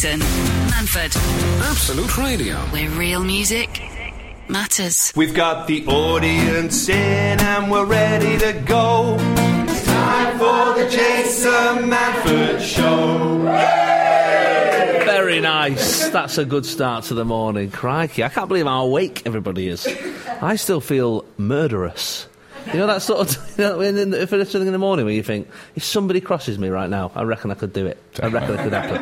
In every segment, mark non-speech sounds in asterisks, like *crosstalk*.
Jason Manford, Absolute Radio. where real music matters. We've got the audience in and we're ready to go. It's time for the Jason Manford Show. Very nice. That's a good start to the morning. Crikey. I can't believe how awake everybody is. I still feel murderous. You know that sort of *laughs* you know, when in the, first thing in the morning where you think if somebody crosses me right now, I reckon I could do it. I reckon it could happen.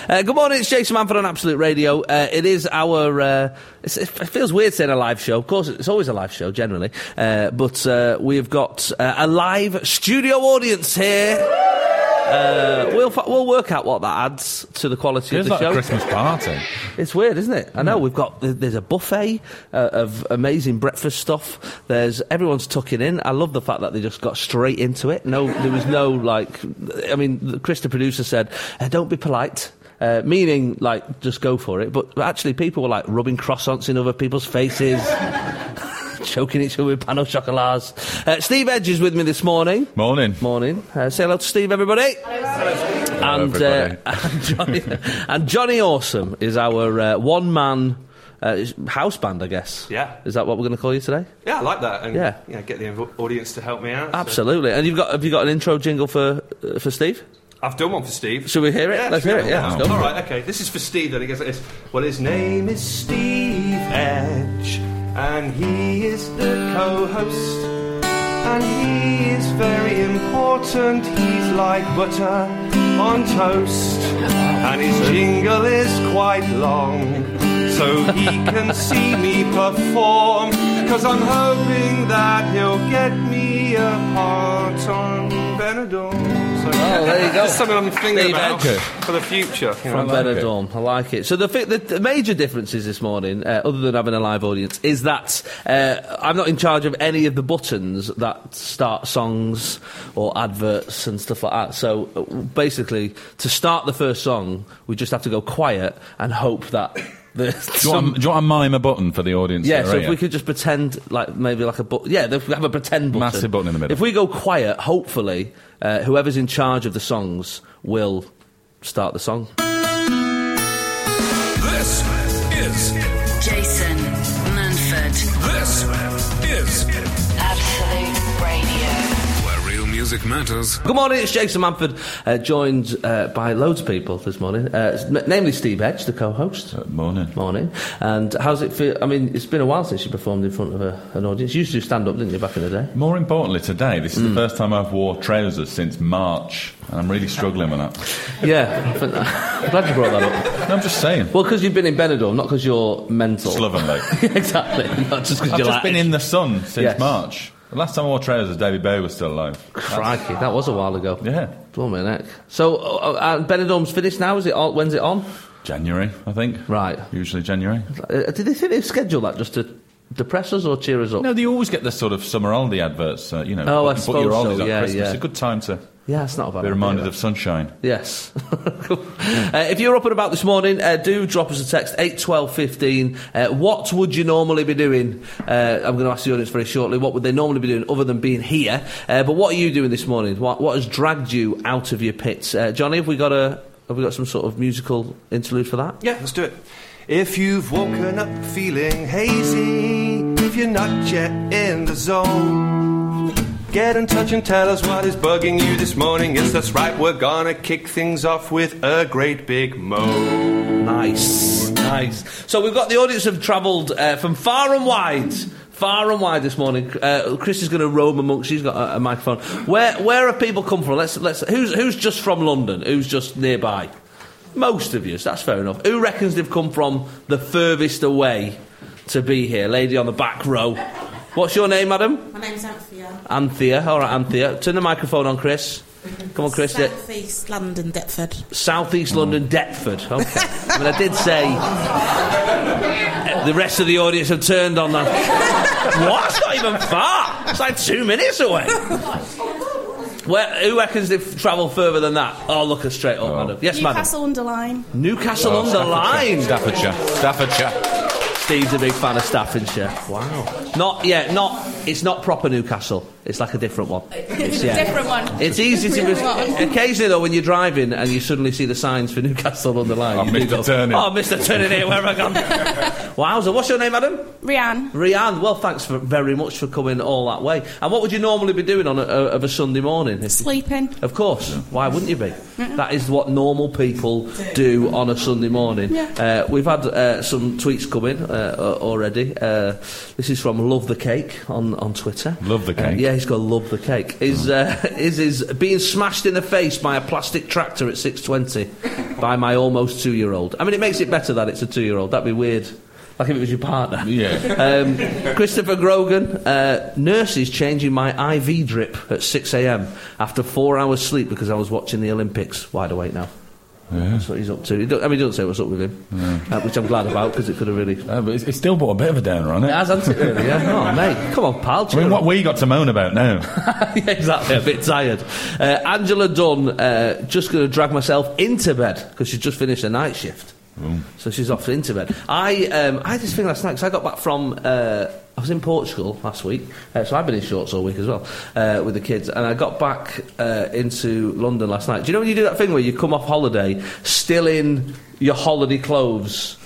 *laughs* Uh, good morning, it's Jason Manford on Absolute Radio. Uh, it is our. Uh, it's, it feels weird saying a live show. Of course, it's always a live show generally, uh, but uh, we've got uh, a live studio audience here. Uh, we'll we'll work out what that adds to the quality of the like show. a Christmas party. It's weird, isn't it? I know we've got there's a buffet uh, of amazing breakfast stuff. There's everyone's tucking in. I love the fact that they just got straight into it. No, there was no like. I mean, Chris, the producer, said, uh, "Don't be polite." Uh, meaning, like, just go for it. But actually, people were like rubbing croissants in other people's faces, *laughs* choking each other with pain au chocolats. Uh, Steve Edge is with me this morning. Morning. Morning. Uh, say hello to Steve, everybody. And, uh, everybody. *laughs* and, Jonny, and Jonny Awsum is our uh, one man uh, house band, I guess. Yeah. Is that what we're going to call you today? Yeah, I like that. And, Yeah. You know, get the inv- audience to help me out. so- Absolutely. And you've got have you got an intro jingle for uh, for Steve? I've done one for Steve. Should we hear it? Yeah, Let's sure. hear it. Yeah, let's. All right, okay. This is for Steve. Then he goes like this. Well, his name is Steve Edge, and he is the co-host, and he is very important. He's like butter on toast, and his jingle is quite long, so he *laughs* can see me perform. Cause I'm hoping that he'll get me a part on Benidorm. So Oh, there you go. That's something I'm thinking Steve about Edge. for the future. you know. From Benidorm. I like it. So the, the, the major differences this morning, uh, other than having a live audience, is that uh, I'm not in charge of any of the buttons that start songs or adverts and stuff like that. So uh, basically, to start the first song, we just have to go quiet and hope that. The, Do you, want, *laughs* do you want to mime a button for the audience? yeah, so if here? we could just pretend like maybe like a button. Yeah, if we have a pretend button. Massive button in the middle. If we go quiet, hopefully, uh, whoever's in charge of the songs will start the song. This is. Jason Manford, This is. Music matters. Good morning, it's Jason Manford, uh, joined uh, by loads of people this morning, uh, m- namely Steve Edge, the co-host. Uh, morning. Morning. And how's it feel? I mean, it's been a while since you performed in front of a, an audience. You used to do stand-up, didn't you, back in the day? More importantly, today, this is the first time I've wore trousers since March, and I'm really struggling with that. *laughs* Yeah, I think- I'm glad you brought that up. *laughs* No, I'm just saying. Well, because you've been in Benidorm, not because you're mental. Slovenly. *laughs* exactly, not just because I've you're just like... been in the sun since Yes. March. The last time I wore trousers, David Bowie was still alive. Crikey, that was a while ago. Yeah. Blimey neck. So, uh, uh, Benidorm's finished now, is it on? When's it on? January, I think. Right. Usually January. Uh, did they think they'd schedule that just to depress us or cheer us up? No, they always get the sort of summer holiday adverts. Uh, you know, Oh, I suppose your so, holidays yeah, Christmas. yeah. It's a good time to Yeah, it's not a bad be reminded of sunshine. Yes. Cool. *laughs* uh, if you're up and about this morning, uh, do drop us a text, eight twelve fifteen. Uh, what would you normally be doing? Uh, I'm going to ask the audience very shortly. What would they normally be doing other than being here? Uh, but what are you doing this morning? What, what has dragged you out of your pits? Uh, Jonny, have we got a. Have we got some sort of musical interlude for that? Yeah, let's do it. If you've woken up feeling hazy, if you're not yet in the zone, get in touch and tell us what is bugging you this morning. Yes, that's right, we're gonna kick things off with a great big mo. Nice, nice. So we've got the audience have travelled uh, from far and wide. Far and wide this morning. Uh, Chris is going to roam amongst. She's got a, a microphone. Where where have people come from? Let's let's. Who's who's just from London? Who's just nearby? Most of you. So that's fair enough. Who reckons they've come from the furthest away to be here? Lady on the back row. What's your name, madam? My name's Anthea. Anthea. All right, Anthea. Turn the microphone on, Chris. Come on, Chris. South East London, Deptford. South East London, Deptford. Okay. I mean, I did say the rest of the audience have turned on that. what? It's not even far. It's like two minutes away. Where, who reckons they've travelled further than that? Oh, look us straight up, oh. madam. Yes, madam. Newcastle under Lyme. Newcastle under Lyme. Staffordshire. Staffordshire. Steve's a big fan of Staffordshire. Wow. Not yeah, not it's not proper Newcastle. It's like a different one. It's, yeah. Different one. It's easy to Different occasionally though when you're driving and you suddenly see the signs for Newcastle under Lyme. Oh, you Mr. go, Turning. Oh, Mr. Turning here, where have I gone? *laughs* Wowza, what's your name, Adam? Rianne. Rianne. Well, thanks for, very much for coming all that way. And what would you normally be doing on a, a, of a Sunday morning? Sleeping. Of course. Why wouldn't you be? That is what normal people do on a Sunday morning. Yeah. Uh, we've had uh, some tweets coming uh, uh, already. Uh, this is from Love the Cake on, on Twitter. Love the Uh, cake. yeah, he's got Love the Cake. Is, uh, *laughs* is, is being smashed in the face by a plastic tractor at 6.20 by my almost two-year-old. I mean, it makes it better that it's a two-year-old. That'd be weird. Like if it was your partner. Yeah. *laughs* Um, Christopher Grogan, uh, nurses changing my IV drip at 6 a.m. after four hours sleep because I was watching the Olympics. Wide awake now. That's what he's up to. He don't, I mean, he doesn't say what's up with him, uh, which I'm glad about because it could have really. But it's, it's still brought a bit of a downer on it. It has, hasn't it, really? Yeah. *laughs* Oh, mate, come on, pal. I mean, what we got to moan about now? *laughs* yeah, exactly. A bit tired. Uh, Angela Dunn, uh, just going to drag myself into bed because she's just finished a night shift. So she's off into bed. I um, I had this thing last night because I got back from. Uh, I was in Portugal last week, uh, so I've been in shorts all week as well uh, with the kids. And I got back uh, into London last night. Do you know when you do that thing where you come off holiday still in your holiday clothes?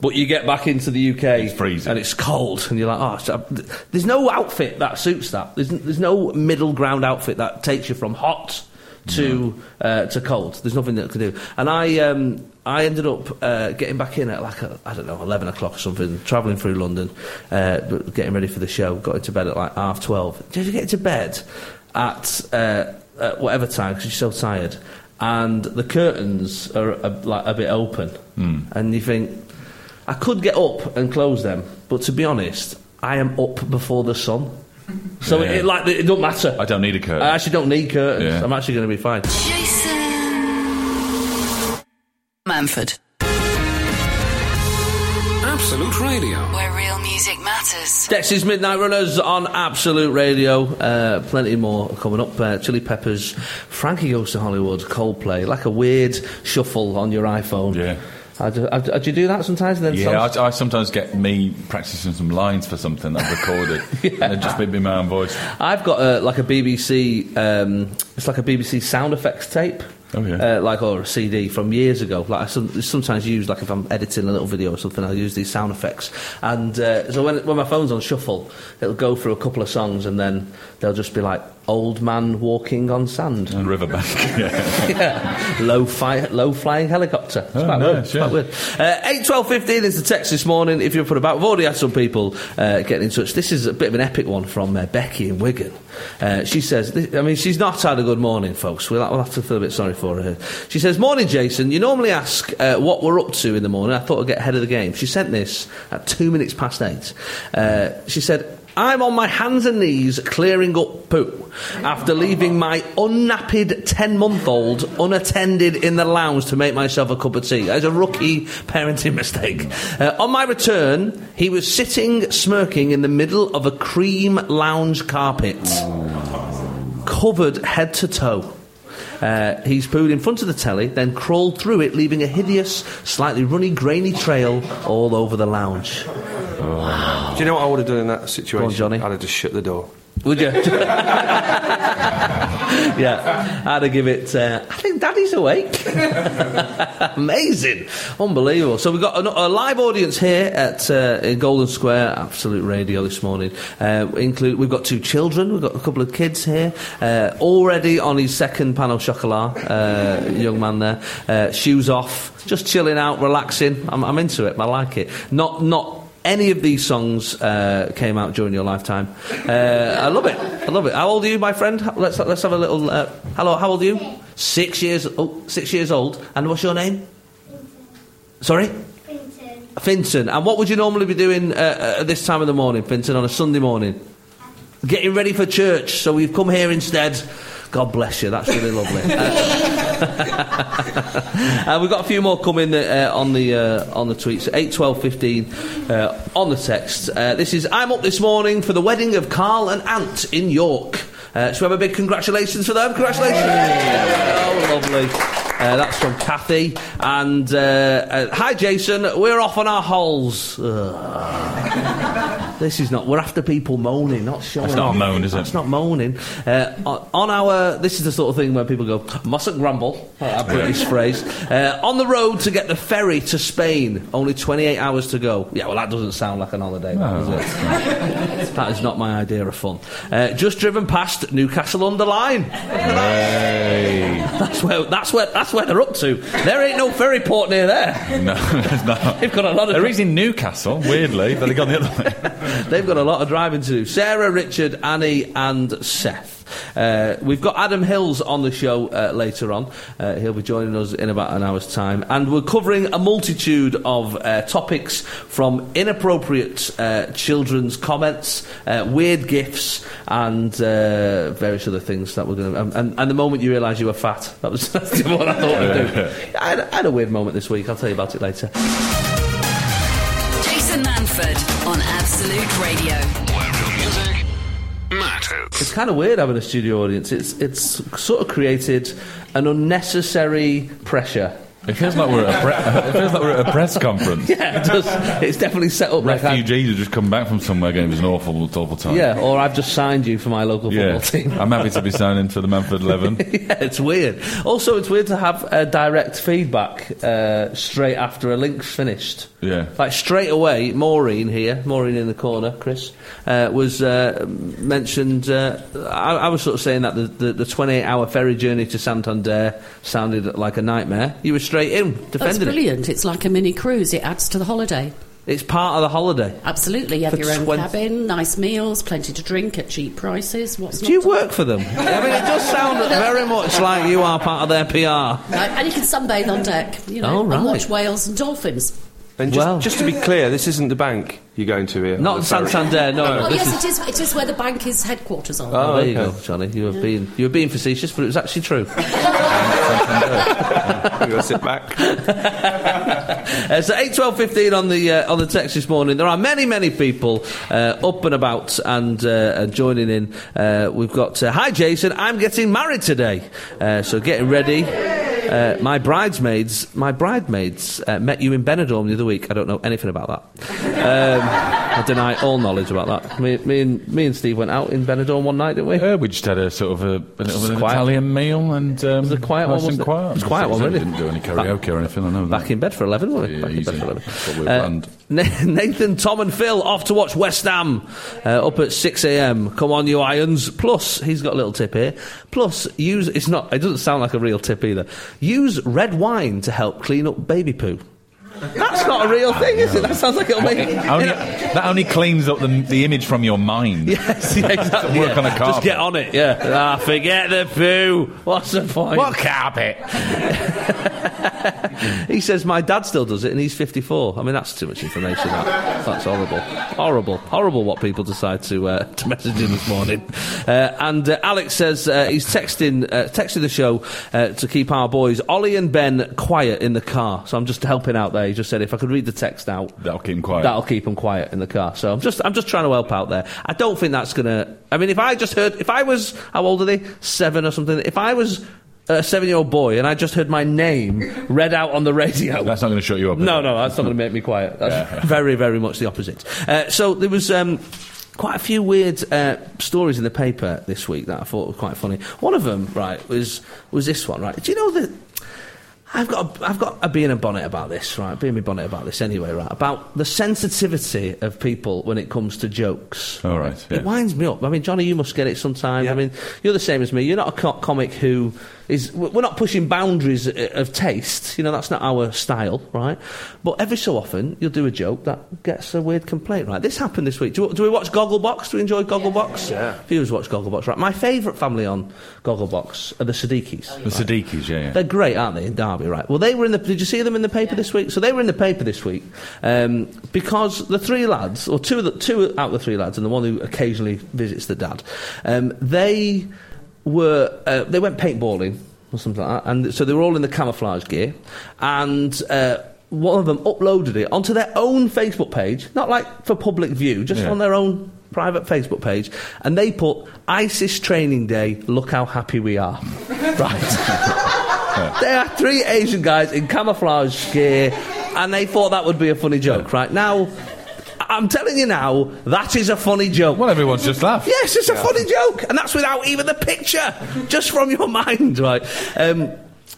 But you get back into the UK It's freezing. and it's cold, and you're like, oh, so- there's no outfit that suits that. There's, there's no middle ground outfit that takes you from hot to uh, to cold. There's nothing that can do. And I um, I ended up uh, getting back in at like I don't know eleven o'clock or something, travelling through London, uh, getting ready for the show. Got into bed at like half twelve. Did you get into bed at, uh, at whatever time because you're so tired? And the curtains are a, like a bit open, and you think I could get up and close them, but to be honest, I am up before the sun. So Yeah. it, like it don't matter. I don't need a curtain. I actually don't need curtains. Yeah. I'm actually going to be fine. Jason Manford, Absolute Radio. where real music matters. Dexys Midnight Runners on Absolute Radio. Uh, plenty more coming up. Uh, Chili Peppers, Frankie Goes to Hollywood, Coldplay. Like a weird shuffle on your iPhone. Yeah. I do, I, do you do that sometimes? And then Yeah, songs- I, I sometimes get me practicing some lines for something that I've recorded, *laughs* and it just made me my own voice. I've got a, like a BBC. Um, it's like a BBC sound effects tape. Oh, yeah. Uh, like or a CD from years ago. Like I some, sometimes use like if I'm editing a little video or something, I'll use these sound effects. And uh, so when when my phone's on shuffle, it'll go through a couple of songs, and then they'll just be like "Old Man Walking on Sand." And Riverbank, *laughs* yeah. *laughs* yeah. Low, fi- low flying helicopter. It's Oh, quite weird. nice, It's quite weird. Uh, 8, 12, 15 is the text this morning. If you're and about, we've already had some people uh, getting in touch. This is a bit of an epic one from uh, Becky in Wigan. Uh, she says, thi- I mean, she's not had a good morning, folks. We'll, we'll have to feel a bit sorry for her. She says, Morning, Jason. You normally ask uh, what we're up to in the morning. I thought I'd get ahead of the game. She sent this at two minutes past eight. Uh, she said, I'm on my hands and knees clearing up poo after leaving my unnapped 10 month old unattended in the lounge to make myself a cup of tea. That is a rookie parenting mistake. Uh, on my return, he was sitting smirking in the middle of a cream lounge carpet, covered head to toe. Uh, he's pooed in front of the telly, then crawled through it, leaving a hideous, slightly runny, grainy trail all over the lounge. Do you know what I would have done in that situation? Jonny. I'd have just shut the door. Would you? *laughs* *laughs* yeah, I'd have give it. Uh, I think Daddy's awake. *laughs* Amazing, unbelievable. So we've got a, a live audience here at uh, in Golden Square, Absolute Radio this morning. Uh, include we've got two children. We've got a couple of kids here. Uh, already on his second pain au chocolat, uh, young man there. Uh, shoes off, just chilling out, relaxing. I'm, I'm into it. I like it. Not not any of these songs uh, came out during your lifetime. Uh, I love it. I love it. How old are you, my friend? Let's let's have a little. Uh, hello. How old are you? Six years. Oh, six years old. And what's your name? Sorry. Finton. Finton. And what would you normally be doing uh, at this time of the morning, Finton, on a Sunday morning? Getting ready for church. So we've come here instead. God bless you. That's really lovely. *laughs* Uh, we've got a few more coming uh, on the uh, on the tweets. Eight, twelve, fifteen uh, on the text. Uh, this is I'm up this morning for the wedding of Carl and Ant in York. Uh, should we have a big congratulations for them? Congratulations! Oh, lovely. Uh, that's from Kathy. And uh, uh, hi, Jason. We're off on our holes. This is not. We're after people moaning, not showing. It's not off. a moan, is it? That's not moaning. Uh, on- on our, this is the sort of thing where people go, mustn't grumble. A British phrase. Uh, on the road to get the ferry to Spain. Only 28 hours to go. Yeah, well, that doesn't sound like an holiday, that, No, does it? that is not my idea of fun. Uh, just driven past Newcastle under Lyme. Hey. That's where. That's where. That's where they're up to. There ain't no ferry port near there. No, there's not. They've got a lot of. There is in Newcastle, weirdly, but they gone the other way. They've got a lot of driving to do. Sarah, Richard, Annie, and Seth. Uh, we've got Adam Hills on the show uh, later on. Uh, he'll be joining us in about an hour's time. And we're covering a multitude of uh, topics from inappropriate uh, children's comments, uh, weird gifts, and uh, various other things that we're going to. And, and, and the moment you realise you were fat. That was *laughs* that's the one I thought we'd do. *laughs* I had, I had a weird moment this week. I'll tell you about it later. Jason Manford on Absolute Radio. Where real music matters. It's kind of weird having a studio audience. It's it's sort of created an unnecessary pressure. It feels like we're at a, pre- *laughs* it feels like we're at a press conference. *laughs* Yeah, it does. It's definitely set up like I- Refugees have just come back from somewhere going, it was an awful, awful time. yeah, or I've just signed you for my local football team. I'm happy to be signing for the Manford 11. *laughs* yeah, it's weird. Also, it's weird to have uh, direct feedback uh, straight after a link's finished. Yeah. Like straight away, Maureen here, Maureen in the corner, Chris, uh, was uh, mentioned. Uh, I, I was sort of saying that the, the, the 28 hour ferry journey to Santander sounded like a nightmare. You were straight in, That's defending it. brilliant. It's like a mini cruise. It adds to the holiday. It's part of the holiday. Absolutely. You have For your own 20 cabin, nice meals, plenty to drink at cheap prices. What's Do you work for them? *laughs* I mean, it does sound *laughs* very much like you are part of their PR. No, and you can sunbathe on deck, you know, Oh, right. and watch whales and dolphins. And just, Well. just to be clear, this isn't the bank you're going to here. Not The. Santander, no, no. Oh, yes, it is. It is where the bank is headquarters are. Oh, there you go, Jonny. You were being you were being facetious, but it was actually true. *laughs* We're to sit back. *laughs* Uh, so eight twelve fifteen on the uh, on the text this morning. There are many many people uh, up and about and, uh, and joining in. Uh, we've got uh, hi Jason. I'm getting married today, uh, so getting ready. Uh, my bridesmaids, my bridesmaids uh, met you in Benidorm the other week. I don't know anything about that. Um, I deny all knowledge about that. Me, me and me and Steve went out in Benidorm one night, didn't we? Uh, we just had a sort of a, a little bit of an quiet. Italian meal and um, was a quiet one, nice it? quiet. It was a quiet one, really. Didn't do any karaoke or anything. I know that. Back in bed for 11, weren't we? Yeah, Back in bed easy. for 11. That's what we Uh, planned. Na- *laughs* Nathan, Tom, and Phil off to watch West Ham uh, up at 6 a.m. Come on, you irons. Plus, he's got a little tip here. Plus, use it's not. It doesn't sound like a real tip either. Use red wine to help clean up baby poo. That's not a real thing, is it? That sounds like it'll make. Only, that only cleans up the, the image from your mind. Yes, yeah, *laughs* exactly. Work yeah. on a Just get on it, yeah. Ah, forget the poo. What's the point? What carpet? *laughs* he says my dad still does it and he's 54. I mean, that's too much information. That. That's horrible. Horrible. Horrible what people decide to, uh, to message him this morning. Uh, and uh, Alex says uh, he's texting, uh, texting the show uh, to keep our boys, Ollie and Ben, quiet in the car. So I'm just helping out there. He just said if I could read the text out. That'll keep him quiet. That'll keep them quiet in the car. So I'm just, I'm just trying to help out there. I don't think that's gonna. I mean, if I just heard, if I was, how old are they? Seven or something. If I was a seven-year-old boy and I just heard my name read out on the radio, *laughs* That's not going to shut you up. no, it? no, that's not going to make me quiet. That's yeah. *laughs* very, very much the opposite. Uh, so there was. Um, Quite a few weird uh, stories in the paper this week that I thought were quite funny. One of them, right, was was this one, right? Do you know that I've got a, I've got a bee in a bonnet about this, right? Being in a bonnet about this anyway, right? About the sensitivity of people when it comes to jokes. All right, yeah. It winds me up. I mean, Jonny, you must get it sometimes. I mean, you're the same as me. You're not a co- comic who is. We're not pushing boundaries uh, of taste. You know, that's not our style, right? But every so often, you'll do a joke that gets a weird complaint, right? This happened this week. Do, we- do we watch Gogglebox? Do we enjoy Gogglebox? Yeah. Viewers watch Gogglebox, right? My favourite family on Gogglebox are the Siddiquis. The Siddiquis, yeah, yeah. They're great, aren't they, in Derby, right? Well, they were in the. Did you see them in the paper this week? So they were in the paper this week um, because the three lads, or two of the two out of the three lads, and the one who occasionally visits the dad, um, they were uh, they went paintballing or something like that, and so they were all in the camouflage gear, and. Uh, one of them uploaded it onto their own Facebook page, not like for public view, just Yeah. on their own private Facebook page, and they put ISIS training day. Look how happy we are, *laughs* right? *laughs* *laughs* There are three Asian guys in camouflage gear, and they thought that would be a funny joke, right? Now, I'm telling you now, that is a funny joke. Well, everyone's just laughed. Yes, it's a funny joke, and that's without even the picture, just from your *laughs* mind, right? Um,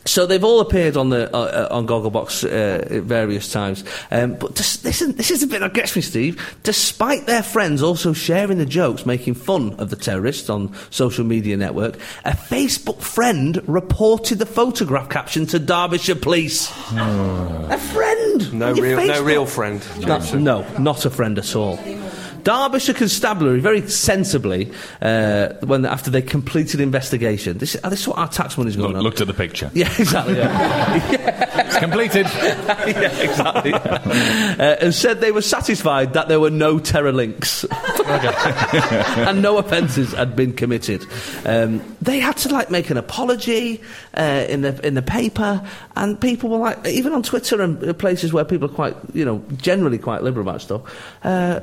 so they've all appeared on the uh, uh, on Gogglebox uh, at various times, um, but just, this is this is the bit that gets me, Steve. Despite their friends also sharing the jokes, making fun of the terrorists on social media network, a Facebook friend reported the photograph caption to Derbyshire Police. a friend, No real, no real friend. No, no, not a friend at all. Derbyshire Constabulary, very sensibly, uh, when after they completed investigation, this, this is what our tax money's going Look, on. looked at the picture. *laughs* Yeah, exactly. Yeah, *laughs* It's completed. *laughs* yeah exactly. Uh, and said they were satisfied that there were no terror links and no offences had been committed. Um, they had to like make an apology uh, in the in the paper, and people were like, even on Twitter and places where people are quite, you know, generally quite liberal about stuff. Uh,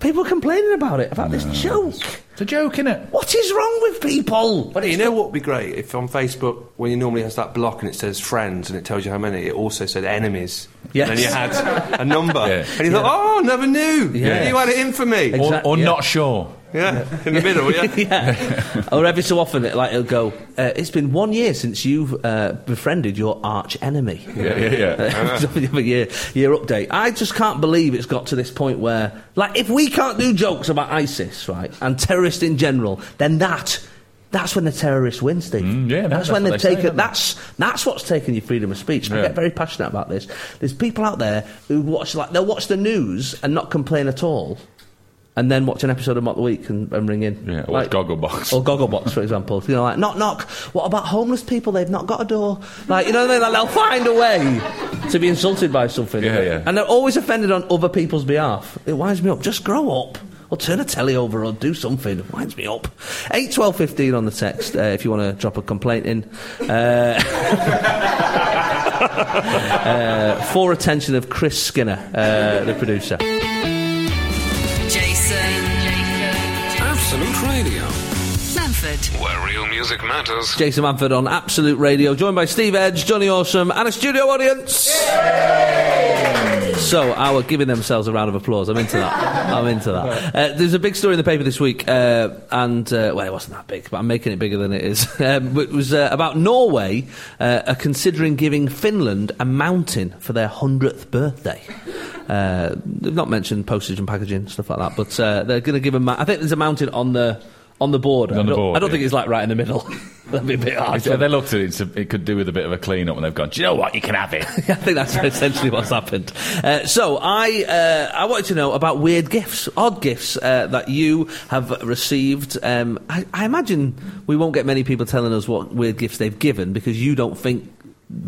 people were complaining about it, about this joke. It's a joke, innit? What is wrong with people? But you know what would be great if on Facebook, when you normally has that block and it says friends and it tells you how many, it also said enemies. Yes. And then you had a number, *laughs* Yeah. and you thought, oh, never knew. Yeah. You had it in for me. Ex- Or, Exact- or yeah. not sure. Yeah, in the middle. Yeah. *laughs* yeah. Or every so often, it, like it'll go. Uh, it's been one year since you've uh, befriended your arch enemy. Yeah, yeah, yeah. *laughs* Every year, year update. I just can't believe it's got to this point where, like, if we can't do jokes about ISIS, right, and terrorists in general, then that. That's when the terrorists win, Steve. Mm, yeah, that's that's when they've they taken. don't that's that's what's taken your freedom of speech. I get very passionate about this. There's people out there who watch like they'll watch the news and not complain at all, and then watch an episode of Mock the Week and, and ring in. Yeah, or like, Gogglebox. or Gogglebox, for example. You know, like knock knock. What about homeless people? They've not got a door. Like you know, what I mean? Like, they'll find a way to be insulted by something. Yeah, yeah. And they're always offended on other people's behalf. It winds me up. Just grow up. Or turn a telly over or do something. It winds me up. 8, 12, 15 on the text uh, if you want to drop a complaint in. Uh, *laughs* uh, for attention of Chris Skinner, uh, the producer. Manford. where real music matters. Jason Manford on Absolute Radio, joined by Steve Edge, Jonny Awsum, and a studio audience. So, our giving themselves a round of applause. I'm into that. I'm into that. Uh, there's a big story in the paper this week, uh, and uh, well, it wasn't that big, but I'm making it bigger than it is. *laughs* Um, it was uh, about Norway uh, are considering giving Finland a mountain for their hundredth birthday. Uh, they've not mentioned postage and packaging stuff like that, but uh, they're going to give a. Ma- I think there's a mountain on the on the border. On the I don't, board, I don't yeah. think it's like right in the middle. *laughs* That'd be a bit hard. They looked at it, it could do with a bit of a clean up and they've gone, do you know what, you can have it. *laughs* I think that's essentially what's happened. Uh, so I uh, I wanted to know about weird gifts, odd gifts uh, that you have received. Um, I, I imagine we won't get many people telling us what weird gifts they've given because you don't think.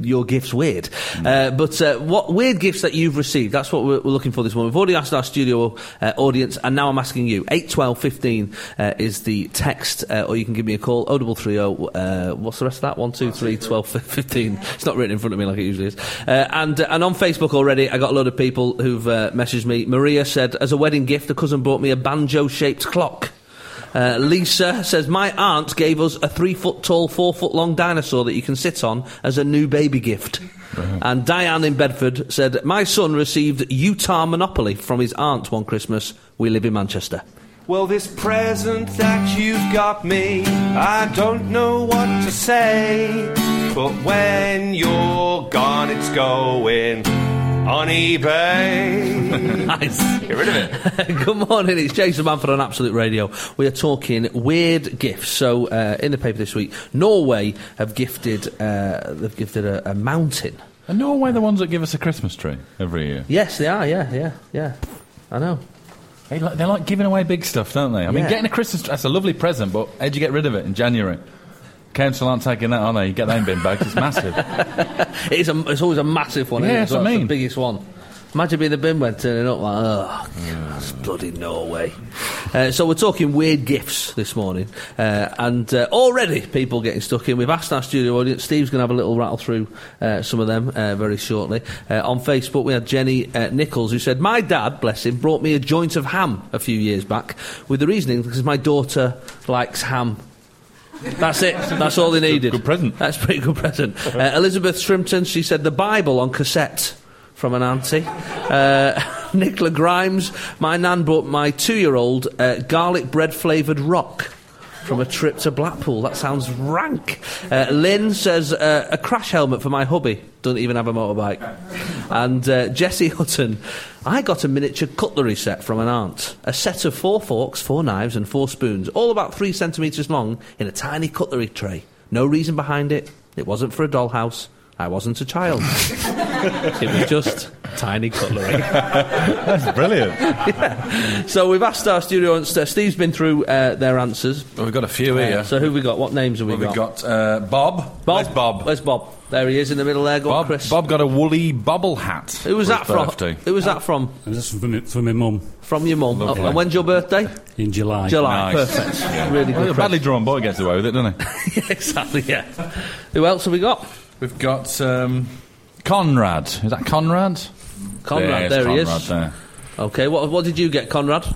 Your gifts weird, uh, but uh, what weird gifts that you've received? That's what we're, we're looking for this morning. We've already asked our studio uh, audience, and now I'm asking you. Eight twelve fifteen uh, is the text, uh, or you can give me a call. O double three O. Uh, what's the rest of that? One two three twelve *laughs* fifteen. It's not written in front of me like it usually is. Uh, and uh, and on Facebook already, I got a lot of people who've messaged me. Maria said, as a wedding gift, a cousin bought me a banjo-shaped clock. Uh, Lisa says, My aunt gave us a three foot tall, four foot long dinosaur that you can sit on as a new baby gift. And Diane in Bedford said, My son received Utah Monopoly from his aunt one Christmas. We live in Manchester. Well, this present that you've got me, I don't know what to say. But when you're gone, it's going on eBay. *laughs* Nice. Get rid of it. *laughs* Good morning, it's Jason Manford on Absolute Radio. We are talking weird gifts. So, uh, in the paper this week, Norway have gifted uh, they've gifted a, a mountain. And Norway the ones that give us a Christmas tree every year? Yes, they are. Yeah, yeah, yeah. I know. They like, they like giving away big stuff, don't they? I mean, Yeah. getting a Christmas tree, that's a lovely present, but how'd you get rid of it in January? Council aren't taking that, are they? You get that in bin bags, it's massive. *laughs* It is a, it's always a massive one. isn't Yeah, it, that's well? what I It's mean. the biggest one. Imagine being the bin when turning up like, oh, it's bloody Norway. Uh, so we're talking weird gifts this morning, uh, and uh, already people getting stuck in. We've asked our studio audience. Steve's going to have a little rattle through uh, some of them uh, very shortly. Uh, on Facebook, we had Jenny uh, Nichols who said, "My dad, bless him, brought me a joint of ham a few years back, with the reasoning because my daughter likes ham." That's it. That's all they needed. good present. That's a pretty good present. Uh, Elizabeth Shrimpton, she said the Bible on cassette from an auntie. Uh, *laughs* Nicola Grimes, my nan bought my two-year-old uh, garlic bread flavoured rock from a trip to Blackpool. That sounds rank. Uh, Lynn says uh, a crash helmet for my hubby. Doesn't even have a motorbike. And uh, Jesse Hutton, I got a miniature cutlery set from an aunt. A set of four forks, four knives, and four spoons, all about three centimetres long, in a tiny cutlery tray. No reason behind it. It wasn't for a dollhouse. I wasn't a child. *laughs* it was just tiny cutlery. *laughs* That's brilliant. So we've asked our studio audience. Uh, Steve's been through uh, their answers. Well, we've got a few here. So who have we got? What names have we well, we've got? got uh, Bob. Bob. Where's Bob? Where's Bob? There he is in the middle there. Go on, Bob, Chris. Bob got a woolly bobble hat. Who was for that from? birthday. Who was that from? And that's for me, for my mum From your mum. Lovely. Oh, and when's your birthday? in July. July. Nice. Perfect. Really Well, good. a badly drawn boy gets away with it, doesn't he? *laughs* Yeah, exactly. Yeah. Who else have we got? We've got um, Conrad. Is that Conrad? Conrad. There's there he Conrad is. There. Okay. What What did you get, Conrad?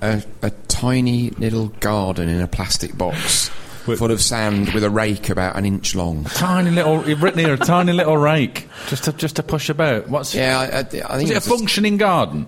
a, a tiny little garden in a plastic box full of sand with a rake about an inch long. Tiny little. You've written here a tiny little rake just to just to push about. What's Yeah, I, I, I think Is it a functioning garden?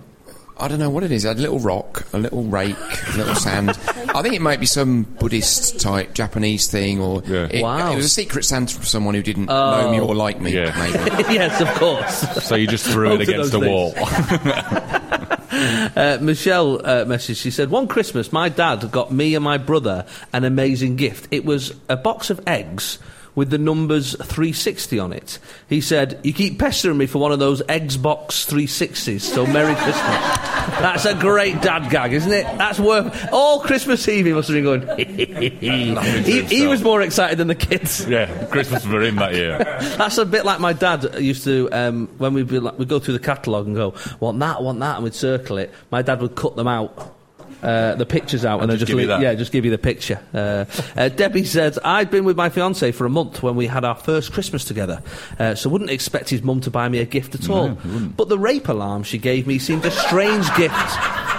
I don't know what it is. A little rock, a little rake, a little sand. I think it might be some Buddhist type Japanese thing, or Yeah. it, Wow. it was a secret Santa from someone who didn't know me or like me. Yeah. Maybe. *laughs* yes, of course. So you just threw it against the those wall. *laughs* Uh, Michelle uh, messaged. She said, "One Christmas, my dad got me and my brother an amazing gift. It was a box of eggs." With the numbers 360 on it. He said, You keep pestering me for one of those Xbox 360s, so Merry Christmas. *laughs* That's a great dad gag, isn't it? That's worth. All Christmas Eve, he must have been going. *laughs* he, he *laughs* was more excited than the kids. yeah, Christmas for him that year. That's a bit like my dad used to um, when we'd be like, we'd go through the catalogue and go want that, want that, and we'd circle it. My dad would cut them out. Uh, the pictures out and, then just just give you leave- that. yeah, just give you the picture. Uh, uh, Debbie said, "I'd been with my fiance for a month when we had our first Christmas together, uh, so wouldn't expect his mum to buy me a gift at all. But the rape alarm she gave me seemed a strange gift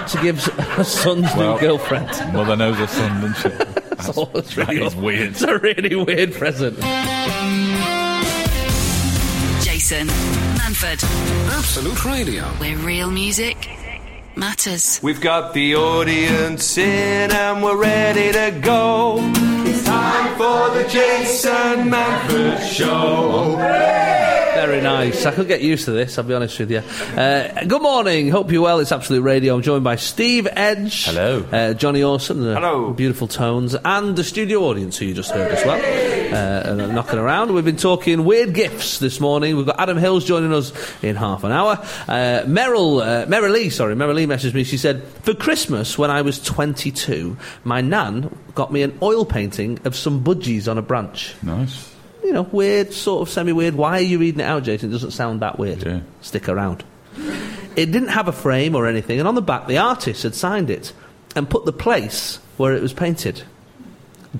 to give *laughs* her son's Well, new girlfriend. Mother knows her son, doesn't she? *laughs* That's all it's that really is weird. It's a really weird present. Jason Manford, Absolute Radio. where real music matters. We've got the audience in and we're ready to go. It's time for the Jason Manford Show. Very nice. I could get used to this, I'll be honest with you. Uh, good morning. Hope you're well. It's Absolute Radio. I'm joined by Steve Edge. Hello. Uh, Jonny Awsum. the Hello. Beautiful tones. And the studio audience, who you just heard as well. Uh, knocking around. We've been talking weird gifts this morning. We've got Adam Hills joining us in half an hour. Uh, Meryl, uh, Meryl Lee, sorry, Meryl Lee messaged me. She said, For Christmas, when I was 22, my nan got me an oil painting of some budgies on a branch Nice. You know, weird, sort of semi weird. Why are you reading it out, Jason? It doesn't sound that weird. Yeah. Stick around. It didn't have a frame or anything, and on the back, the artist had signed it and put the place where it was painted.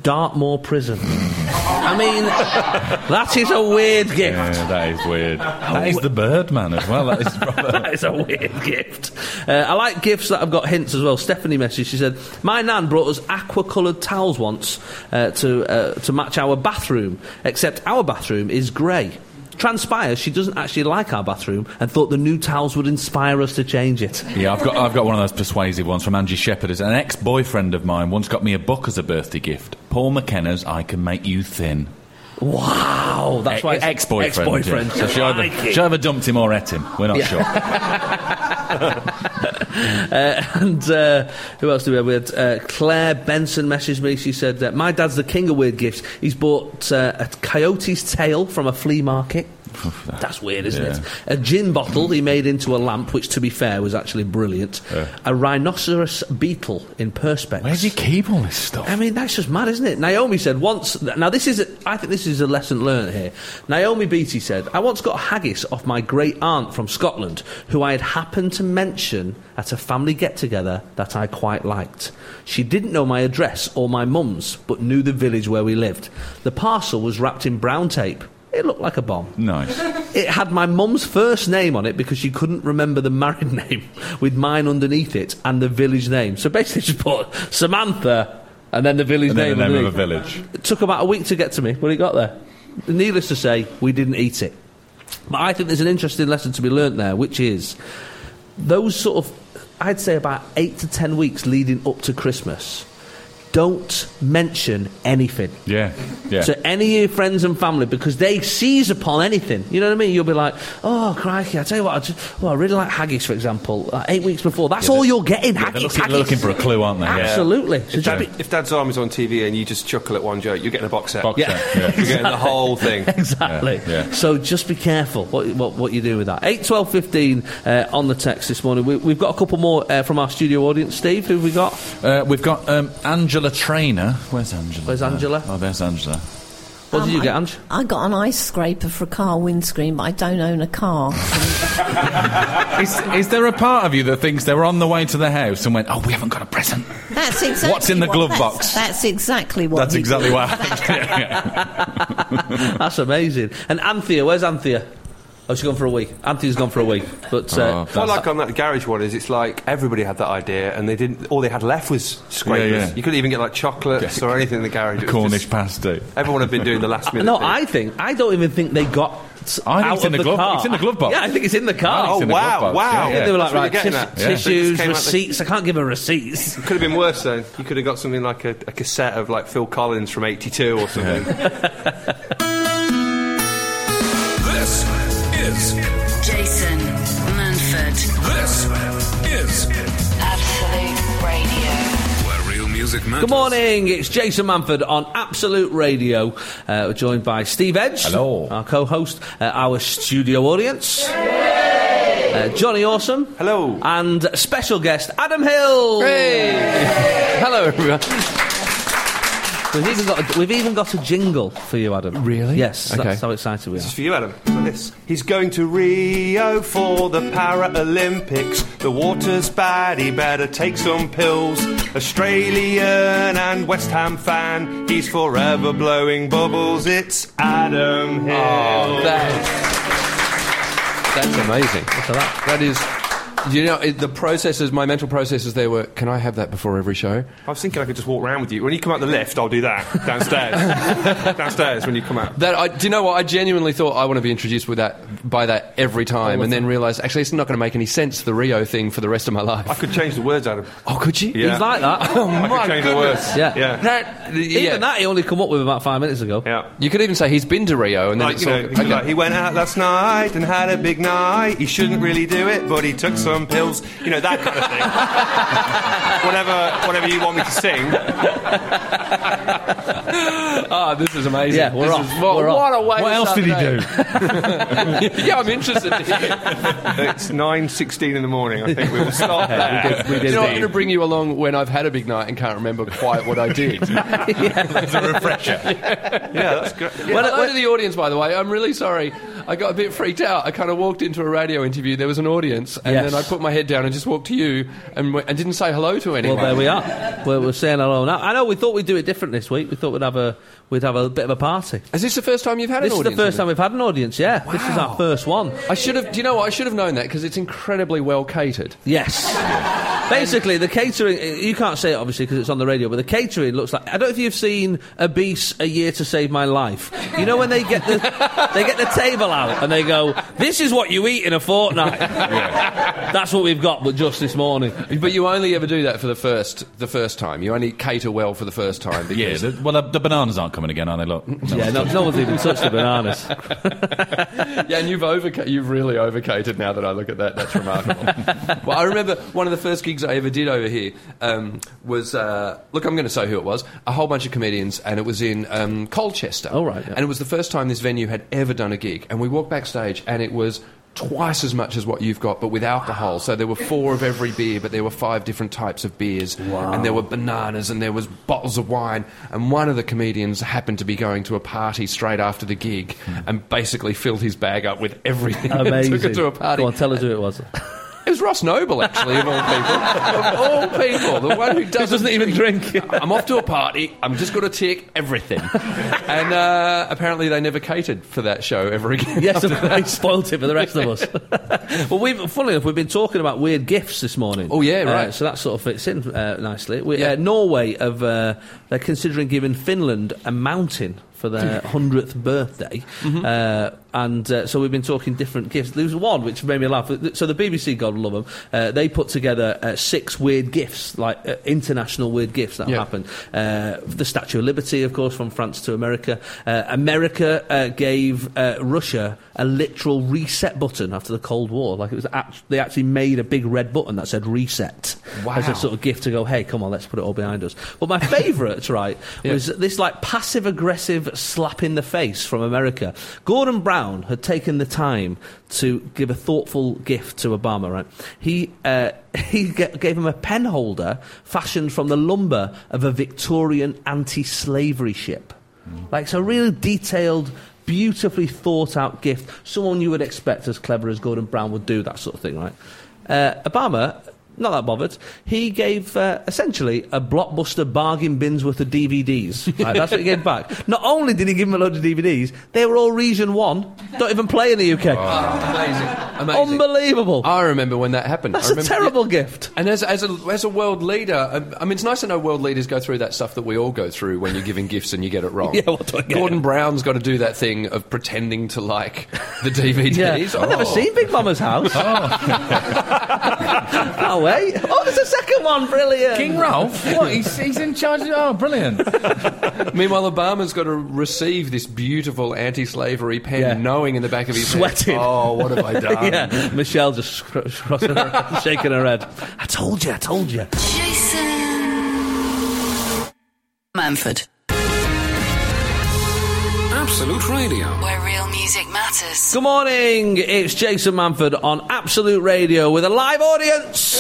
Dartmoor Prison. I mean, that is a weird gift. Yeah, that is weird. That is the Birdman as well. That is *laughs* that is a weird gift. Uh, I like gifts that have got hints as well. Stephanie messaged. She said, "My nan brought us aqua-coloured towels once uh, to uh, to match our bathroom. Except our bathroom is grey. Transpires she doesn't actually like our bathroom and thought the new towels would inspire us to change it. Yeah, I've got I've got one of those persuasive ones from Angie Shepherd. As an ex-boyfriend of mine once got me a book as a birthday gift. Paul McKenna's "I Can Make You Thin." Wow, that's why E- it's ex-boyfriend. Ex-boyfriend. So she either, Crikey. she either dumped him or ate him. We're not sure. *laughs* *laughs* Uh, and uh, who else do we have? We had uh, Claire Benson messaged me. She said, uh, My dad's the king of weird gifts. He's bought uh, a coyote's tail from a flea market. That's weird, isn't it? A gin bottle he made into a lamp, which, to be fair, was actually brilliant. A rhinoceros beetle in perspex. Where does he keep all this stuff? I mean, that's just mad, isn't it? Naomi said once. Now, this is. A, I think this is a lesson learned here. Naomi Beattie said, "I once got haggis off my great aunt from Scotland, who I had happened to mention at a family get-together that I quite liked. She didn't know my address or my mum's, but knew the village where we lived. The parcel was wrapped in brown tape." It looked like a bomb. Nice. *laughs* It had my mum's first name on it because she couldn't remember the married *laughs* name with mine underneath it and the village name. So basically, *laughs* she put Samantha and then the village name. And then the name of a village. It took about a week to get to me when it got there. Needless to say, we didn't eat it. But I think there's an interesting lesson to be learnt there, which is those sort of, I'd say about eight to ten weeks leading up to Christmas, don't mention anything. Yeah, yeah. to any of your friends and family because they seize upon anything. You know what I mean? You'll be like, oh, crikey, I tell you what, I, just, well, I really like haggis, for example. Uh, eight weeks before, that's all you're getting, Yeah, haggis, they're, looking, haggis. they're looking for a clue, aren't they? Yeah. Absolutely. So If, just be- Dad, if Dad's Army's on TV and you just chuckle at one joke, you're getting a box set. Box Yeah. set, yeah. *laughs* You're getting the whole thing. Exactly. Yeah, yeah. So just be careful what, what, what you do with that. 8, 12, 15 uh, on the text this morning. We, we've got a couple more uh, from our studio audience. Steve, who have we got? Uh, we've got um, Angela Trainer. Where's Angela? Where's Angela? Oh, there's Angela. What did you Um, get, I- Ange? I got an ice scraper for a car windscreen, but I don't own a car. *laughs* Is, is there a part of you that thinks they were on the way to the house and went, oh, we haven't got a present? That's exactly What's in the what- glove that's- box? That's exactly what. That's he exactly did. what happened. *laughs* *laughs* That's amazing. And Anthea, where's Anthea? Oh, she's gone for a week. Anthony's gone for a week. But uh, What I like on that garage one is it's like everybody had that idea and they didn't. All they had left was scrapers. Yeah, yeah. You couldn't even get like chocolates or anything in the garage. It Cornish just- pasty. everyone had been doing the last *laughs* minute. no, thing. I think I don't even think they got. I think out it's in of the glove- car. it's in the glove box. Yeah, I think it's in the car. I think it's Oh in the glove wow, wow! yeah, I think yeah. they were like, what right, you're tis- at. Yeah. tissues, So it just came out the- receipts. I can't give her receipts. *laughs* Could have been *laughs* worse though. You could have got something like a, a cassette of like Phil Collins from '82 or something. This real. Good morning, it's Jason Manford on Absolute Radio. Uh, we're joined by Steve Edge, Hello. our co-host, uh, our studio audience, uh, Jonny Awsum, Hello. and special guest Adam Hill. Hello, everyone. We've even got a, we've even got a jingle for you, Adam. Really? Yes. Okay. That's how excited we are. This is for you, Adam. It's like this. He's going to Rio for the Paralympics. The water's bad, he better take some pills. Australian and West Ham fan, he's forever blowing bubbles. It's Adam Hill. Oh, that, that's amazing. So that- That is. You know, it, the processes, my mental processes there were, can I have that before every show? I was thinking I could just walk around with you. When you come out the lift, I'll do that downstairs. *laughs* downstairs when you come out. That I, do you know what? I genuinely thought I want to be introduced with that by that every time, oh, and then realised actually it's not going to make any sense the Rio thing for the rest of my life. I could change the words, Adam. *laughs* oh, could you? Yeah. He's like that. *laughs* Oh I my could change the goodness. words. Yeah. Yeah. That, Even that he only come up with about five minutes ago. Yeah. You could even say he's been to Rio, and then Like, it's you know, all, he, okay. like, he went out last night and had a big night. He shouldn't really do it, but he took some pills. You know, that kind of thing. *laughs* whatever, whatever you want me to sing. Ah, this is amazing. Yeah, we're This off. is- what, We're off. what a way What to else start did he the do? day. *laughs* yeah, I'm interested. to hear. It's 9.16 in the morning. I think we will stop there. We You did. know, I'm going to bring you along when I've had a big night and can't remember quite what I did. *laughs* It's a refresher. Yeah, that's good. Yeah. Well, hello to the audience, by the way. I'm really sorry. I got a bit freaked out. I kind of walked into a radio interview. There was an audience, and Yes. then I put my head down and just walked to you and, w- and didn't say hello to anyone. Well, there we are. We're, we're saying hello now. I know we thought we'd do it different this week. We thought we'd have a we'd have a bit of a party. Is this the first time you've had This an audience? This is the first time we've had an audience. Yeah, wow. this is our first one. I should have. Do you know what? I should have known that because it's incredibly well catered. Yes. Basically, the catering, you can't say it obviously because it's on the radio, but the catering looks like. I don't know if you've seen Obese A Year to Save My Life. You know when they get the, they get the table out and they go, This is what you eat in a fortnight. That's what we've got, but just this morning. But you only ever do that for the first the first time. You only cater well for the first time. Yeah, the, well, the, the bananas aren't coming again, are they? Look. Yeah, no, no one's even touched the bananas. *laughs* yeah, and you've overca- you've really overcated now that I look at that. That's remarkable. *laughs* well, I remember one of the first gigs I ever did over here um, was uh, look, I'm going to say who it was. A whole bunch of comedians, and it was in um, Colchester. Oh, right, yeah. And it was the first time this venue had ever done a gig, and we walked backstage, and it was. Twice as much as what you've got, but with alcohol. So there were four of every beer, but there were five different types of beers, wow. and there were bananas, and there was bottles of wine. And one of the comedians happened to be going to a party straight after the gig, and basically filled his bag up with everything. *laughs* and Amazing. took it to a party. Go on, tell us who it was. *laughs* It was Ross Noble, actually, of all people. of all people, the one who doesn't, doesn't even drink. I'm off to a party. I'm just going to take everything. and uh, apparently, they never catered for that show ever again. Yes, they spoiled it for the rest of us. *laughs* well, we've, funnily enough, we've been talking about weird gifts this morning. Oh, yeah, Uh, right. so that sort of fits in uh, nicely. We, Yeah. uh, Norway have uh, they're considering giving Finland a mountain for their *laughs* hundredth birthday. Mm-hmm. And uh, so we've been talking different gifts. There was one which made me laugh. So the BBC, God love them, uh, they put together uh, six weird gifts, like uh, international weird gifts that Yeah. happened. Uh, the Statue of Liberty, of course, from France to America. Uh, America uh, gave uh, Russia a literal reset button after the Cold War. Like it was, act- they actually made a big red button that said reset as Wow. a sort of gift to go, hey, come on, let's put it all behind us. But my favourite, *laughs* right, was this like passive aggressive slap in the face from America. Gordon Brown had taken the time to give a thoughtful gift to Obama, right? He, uh, *laughs* he ga- gave him a pen holder fashioned from the lumber of a Victorian anti slavery ship. Like, it's a really detailed, beautifully thought out gift. Someone you would expect as clever as Gordon Brown would do that sort of thing, right? Uh, Obama, not that bothered. He gave uh, essentially a blockbuster bargain bins worth of DVDs. *laughs* Right, that's what he gave back. Not only did he give him a load of DVDs, they were all Region 1. Don't even play in the UK. Amazing. Amazing. Unbelievable. I remember when that happened. That's I a terrible gift. And as, as, a, as a world leader, um, I mean, it's nice to know world leaders go through that stuff that we all go through when you're giving gifts and you get it wrong. *laughs* Yeah, what do I get? Gordon Brown's got to do that thing of pretending to like the *laughs* DVDs. Yeah. I've never Oh. seen Big Momma's house. oh, wait. Oh, there's a second one. Brilliant. King Ralph? What? He's, he's in charge of. Oh, brilliant. *laughs* Meanwhile, Obama's got to receive this beautiful anti-slavery pen, Yeah. knowing in the back of his Sweating. head, "Oh, what have I *laughs* done?" yeah. Michelle just cr- crossing her, *laughs* shaking her head. I told you, I told you. Jason Manford, Absolute Radio. where real music matters. Good morning, it's Jason Manford on Absolute Radio with a live audience.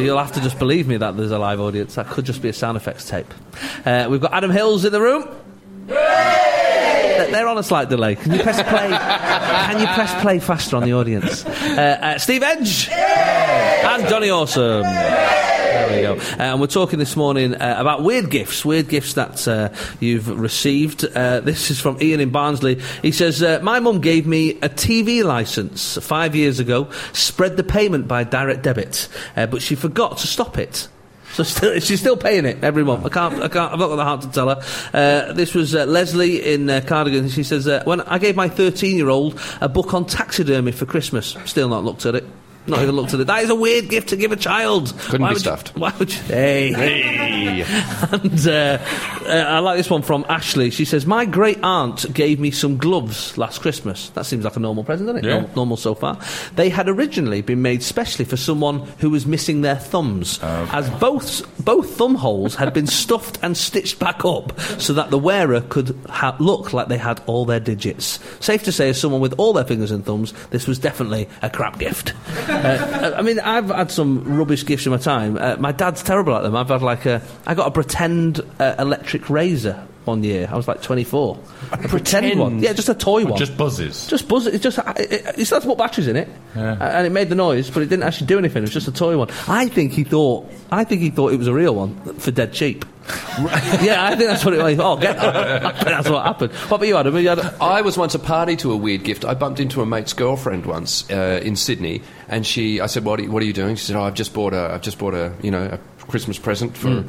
You'll have to just believe me that there's a live audience. That could just be a sound effects tape. Uh, we've got Adam Hills in the room. They're they're on a slight delay. Can you press play? *laughs* Can you press play faster on the audience? Uh, uh, Steve Edge and Jonny Awsum. There we go. And we're talking this morning uh, about weird gifts, weird gifts that uh, you've received. Uh, this is from Ian in Barnsley. He says, uh, My mum gave me a TV licence five years ago, spread the payment by direct debit, uh, but she forgot to stop it. So *laughs* still, she's still paying it every month. I can't, I can't, I've not got the heart to tell her. Uh, this was uh, Leslie in uh, Cardigan. She says, uh, when I gave my 13 year old a book on taxidermy for Christmas, still not looked at it. Not even looked at it. That is a weird gift to give a child. Couldn't Why be would you- stuffed. why would you? Hey. Hey. *laughs* and uh, uh, I like this one from Ashley. She says, My great aunt gave me some gloves last Christmas. That seems like a normal present, doesn't it? Yeah. Normal, normal so far. They had originally been made specially for someone who was missing their thumbs, as both, both thumb holes had been stuffed and stitched back up so that the wearer could ha- look like they had all their digits. Safe to say, as someone with all their fingers and thumbs, this was definitely a crap gift. Uh, I mean, I've had some rubbish gifts in my time. Uh, my dad's terrible at them. I've had like a, I got a pretend uh, electric razor one year. I was like 24. A pretend, pretend? one. Yeah, just a toy one. Just buzzes. Just buzzes. it. It just it, it, you still have to put batteries in it, Yeah. And it made the noise, but it didn't actually do anything. It was just a toy one. I think he thought. I think he thought it was a real one for dead cheap. *laughs* yeah, I think that's what it was. Oh, get that. I that's what happened. What about you, Adam? You had a- I was once a party to a weird gift. I bumped into a mate's girlfriend once uh, in Sydney, and she. I said, "What are you, what are you doing?" She said, "Oh, I've just bought a. I've just bought a. You know, a Christmas present for."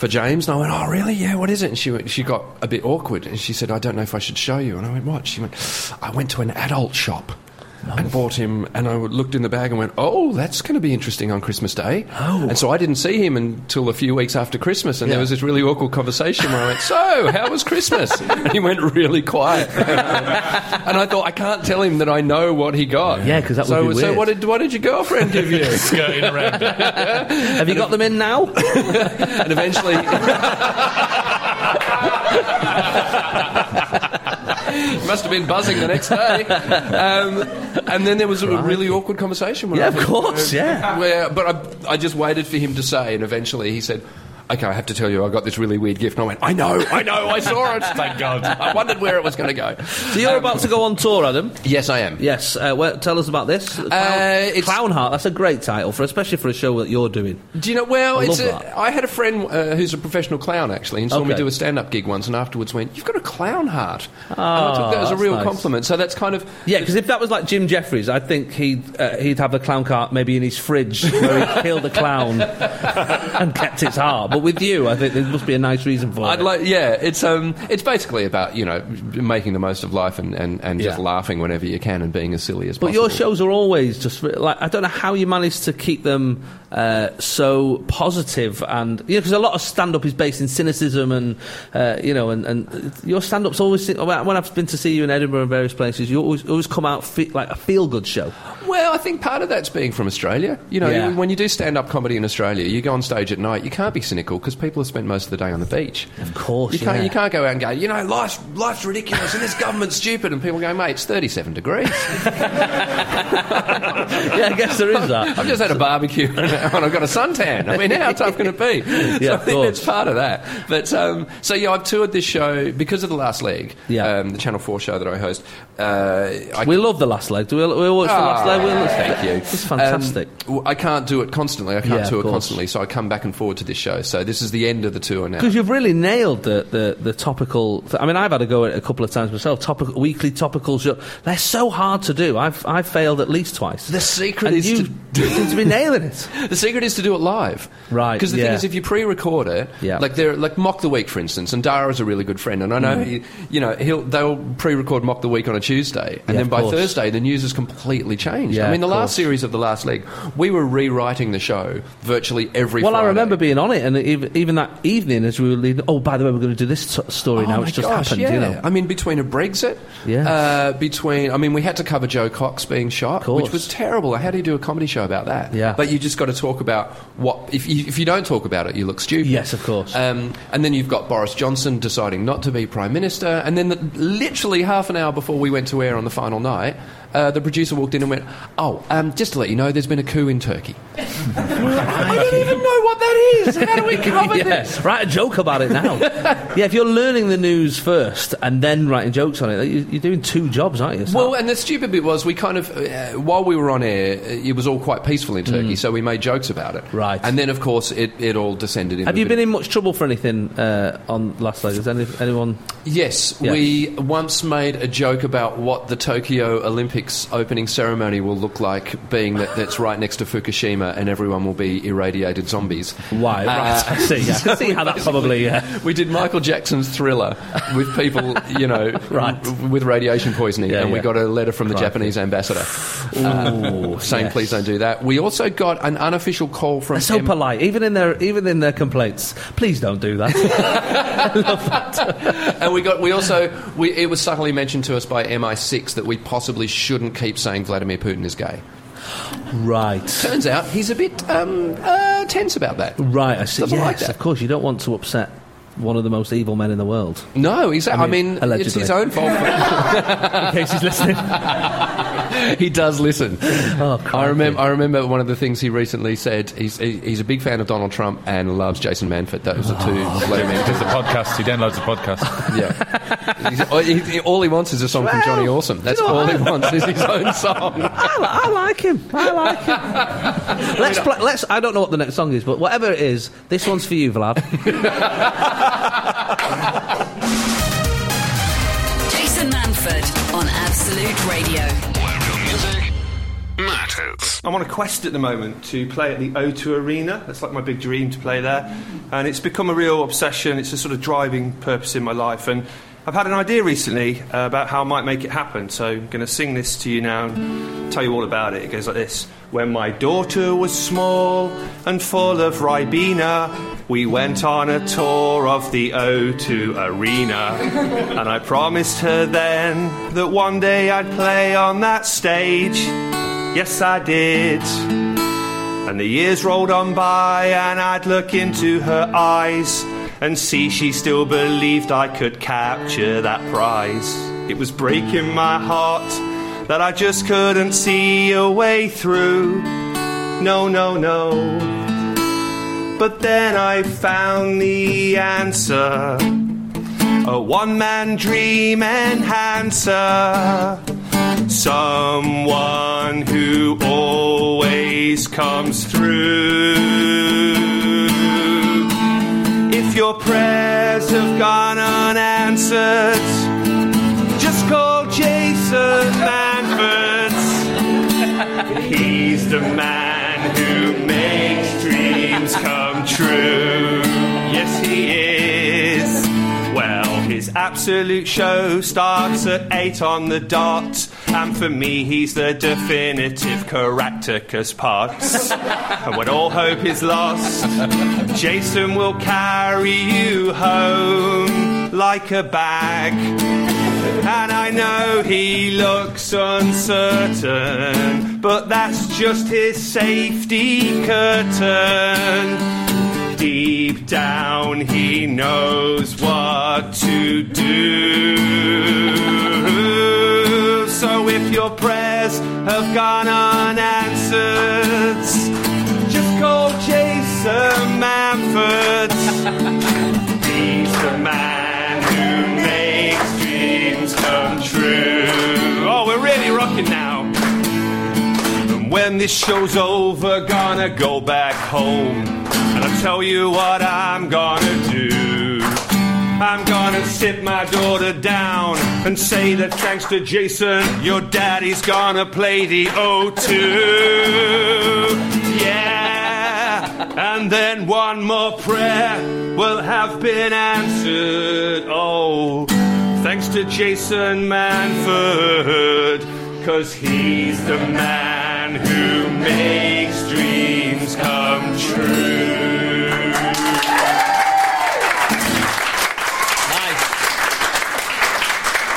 For James, and I went, oh really? Yeah, what is it? And she went, she got a bit awkward, and she said, I don't know if I should show you. And I went, what? She went, I went to an adult shop and bought him, and I looked in the bag and went, oh, that's going to be interesting on Christmas Day. Oh. And so I didn't see him until a few weeks after Christmas, and Yeah. there was this really awkward conversation where I went, so how was Christmas? *laughs* and he went really quiet, *laughs* and I thought I can't tell him that I know what he got. Yeah, because that would so, be So weird. what did what did your girlfriend give you? *laughs* Skirting around. have you got them in now? and eventually. *laughs* Must have been buzzing the next day. Um, and then there was a really awkward conversation. Yeah, of course, yeah. Where, but I, I just waited for him to say, and eventually he said, "Okay, I have to tell you, I got this really weird gift." And I went, "I know, I know, I saw it. *laughs* Thank God. I wondered where it was going to go." So you're about to go on tour, Adam? Yes, I am. Yes. Uh, well, tell us about this. Clown, it's- Clown Heart. That's a great title for, especially for a show that you're doing. Do you know? Well, I love a, that. I had a friend uh, who's a professional clown actually, and saw me do a stand-up gig once, and afterwards went, "You've got a clown heart." and Oh, I took that as a real nice. compliment. So that's kind of Yeah, because if that was like Jim Jeffries, I think he'd uh, he'd have the clown cart maybe in his fridge where he killed a clown *laughs* and kept its heart. But but with you, I think there must be a nice reason for I'd it. like, yeah, it's um, it's basically about you know making the most of life and, and, and just Yeah. laughing whenever you can and being as silly as But possible. But your shows are always just like I don't know how you manage to keep them uh, so positive and you know because a lot of stand up is based in cynicism and uh, you know and, and your stand up's always when I've been to see you in Edinburgh and various places you always always come out fe- like a feel good show. Well, I think part of that's being from Australia. You know, Yeah. when you do stand up comedy in Australia, you go on stage at night, you can't be cynical because people have spent most of the day on the beach. Of course, You can't, yeah. you can't go out and go, you know, life's, life's ridiculous and this government's stupid. And people go, mate, it's 37 degrees. *laughs* yeah, I guess there is that. I've just had a barbecue *laughs* and *laughs* I've got a suntan. I mean, how *laughs* tough can it be? Yeah, so I of think course. that's part of that. But um, so yeah, I've toured this show because of the Last Leg, Yeah. um, the Channel Four show that I host. Uh, I We love the last leg. Do we, we watch the last leg? We Ah, thank you. It's fantastic. Um, I can't do it constantly. I can't Yeah, tour constantly, so I come back and forward to this show. So this is the end of the tour now. Because you've really nailed the, the, the topical. I mean, I've had to go at it a couple of times myself. Topic, weekly topical show. They're so hard to do. I've I've failed at least twice. The secret and is you to- seem to be nailing it. *laughs* The secret is to do it live, Right, Because the yeah. thing is, if you pre-record it, Yeah. like they're like Mock the Week, for instance, and Dara is a really good friend, and I know, he, you know, he'll they'll pre-record Mock the Week on a Tuesday, and Yeah, then by course. Thursday the news has completely changed. Yeah, I mean, the last course. series of the last leg, we were rewriting the show virtually every. Well, I remember being on it, and even, even that evening as we were leaving. Oh, by the way, we're going to do this t- story Oh now. my It's just gosh, happened. yeah. You know. I mean, between a Brexit, Yeah. uh, between I mean, we had to cover Jo Cox being shot, which was terrible. How do you do a comedy show about that? Yeah. but you just got to talk about what if you, if you don't talk about it, you look stupid. Yes, of course. Um, and then you've got Boris Johnson deciding not to be prime minister, and then the, literally half an hour before we went to air on the final night. Uh, the producer walked in and went, "Oh, um, just to let you know, there's been a coup in Turkey." *laughs* I don't even know what that is. How do we cover *laughs* yeah, this? write a joke about it now. *laughs* yeah, if you're learning the news first and then writing jokes on it, you- you're doing two jobs, aren't you? So- Well, and the stupid bit was we kind of, uh, while we were on air, uh, it was all quite peaceful in Turkey, so we made jokes about it. Mm. Right. And then, of course, it, it all descended into. Have you been in much trouble for anything uh, on last night? Has any, anyone? Yes, Yeah. we once made a joke about what the Tokyo Olympics opening ceremony will look like, being that that's right next to Fukushima and everyone will be irradiated zombies. Why? Right, I see. Yeah. I *laughs* see how that probably. Uh, We did Michael Jackson's Thriller with people, you know, *laughs* Right. w- with radiation poisoning, Yeah, and we got a letter from the Crikey. Japanese ambassador Ooh, saying, yes. "Please don't do that." We also got an unofficial call from They're so M- polite, even in their even in their complaints. Please don't do that. *laughs* Love that. *laughs* and we got we also we, it was subtly mentioned to us by MI6 that we possibly shouldn't keep saying Vladimir Putin is gay. right, Turns out he's a bit um, uh, tense about that. right. I see. Doesn't yes, like that. of course. You don't want to upset one of the most evil men in the world. No, he's, I I mean, mean, it's his own fault. *laughs* In case he's listening. *laughs* he does listen. *laughs* Oh, I remember. I remember one of the things he recently said. He's he's a big fan of Donald Trump and loves Jason Manford. Those are two. Oh. He does the podcast. He downloads the podcast. *laughs* yeah. He's- oh, all, he, all he wants is a song from Jonny Awsum. That's you know all what? he wants is his own song. *laughs* I, I like him. I like him. let's play, let's. I don't know what the next song is, but whatever it is, this one's for you, Vlad. Jason Manford on Absolute Radio. I'm on a quest at the moment to play at the O2 Arena. That's like my big dream to play there. And it's become a real obsession. It's a sort of driving purpose in my life. And I've had an idea recently uh, about how I might make it happen. So I'm going to sing this to you now and tell you all about it. It goes like this When my daughter was small and full of Ribena, we went on a tour of the O2 Arena. and I promised her then that one day I'd play on that stage. Yes, I did. And the years rolled on by, and I'd look into her eyes and see she still believed I could capture that prize. It was breaking my heart that I just couldn't see a way through. No, no, no. But then I found the answer a one man dream enhancer. Someone who always comes through. If your prayers have gone unanswered, just call Jason Manford. He's the man who makes dreams come true. Absolute show starts at 8 on the dot. And for me, he's the definitive Caractacus Potts. *laughs* and when all hope is lost, Jason will carry you home like a bag. And I know he looks uncertain, but that's just his safety curtain. Deep down, he knows what to do. So if your prayers have gone unanswered, just call Jason Manford. *laughs* He's the man who makes dreams come true. Oh, we're really rocking now. And when this show's over, gonna go back home. And I'll tell you what I'm gonna do. I'm gonna sit my daughter down and say that thanks to Jason, your daddy's gonna play the O2. Yeah. And then one more prayer will have been answered. Oh, thanks to Jason Manford, cause he's the man who makes dreams come true. Nice.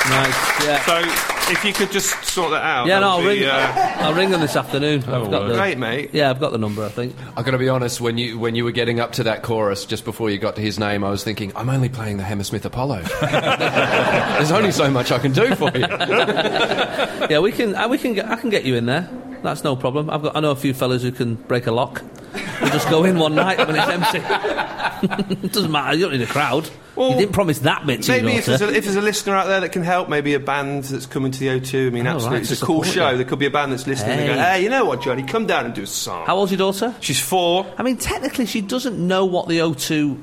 Nice, Yeah. So, if you could just sort that out. Yeah, no, I'll be, ring. uh, I'll ring them this afternoon. I've got the, Great, mate. Yeah, I've got the number. I think. I've got to be honest, when you, when you were getting up to that chorus just before you got to his name, I was thinking, I'm only playing the Hammersmith Apollo. *laughs* There's only so much I can do for you. *laughs* Yeah, we can. uh, We can. Get, I can get you in there. That's no problem. I've got. I know a few fellas who can break a lock. We'll just go in one night when it's empty. it *laughs* doesn't matter. You don't need a crowd. You didn't promise that bit Maybe if there's, a, if there's a listener out there that can help, maybe a band that's coming to the O2. I mean, Oh, absolutely, right, it's a cool show. you. There could be a band that's listening Hey. hey, you know what, Jonny, come down and do a song. How old's your daughter? She's four. I mean, technically, she doesn't know what the O2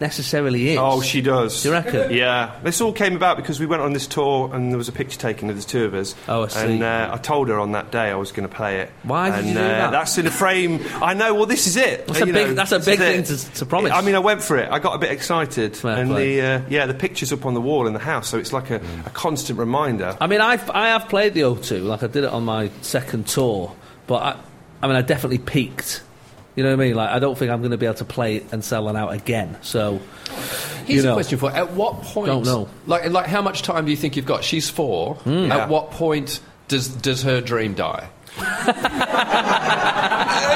necessarily is. Oh, she does. Do you reckon? Yeah. This all came about because we went on this tour and there was a picture taken of the two of us. Oh, I see. And uh, I told her on that day I was going to play it. Why did and, you do uh, that? That's in a frame. I know. Well, this is it. That's a big- know, that's a big thing to- to promise. I mean, I went for it. I got a bit excited, Fair and play. the uh, yeah, the picture's up on the wall in the house, so it's like a, a constant reminder. I mean, I've, I have played the O2, like I did it on my second tour, but I, I mean, I definitely peaked. You know what I mean? Like, I don't think I'm going to be able to play and sell it out again. So, Here's you know. a question for you. At what point? Don't know. Like, like, how much time do you think you've got? She's four. Yeah. At what point does does her dream die? *laughs*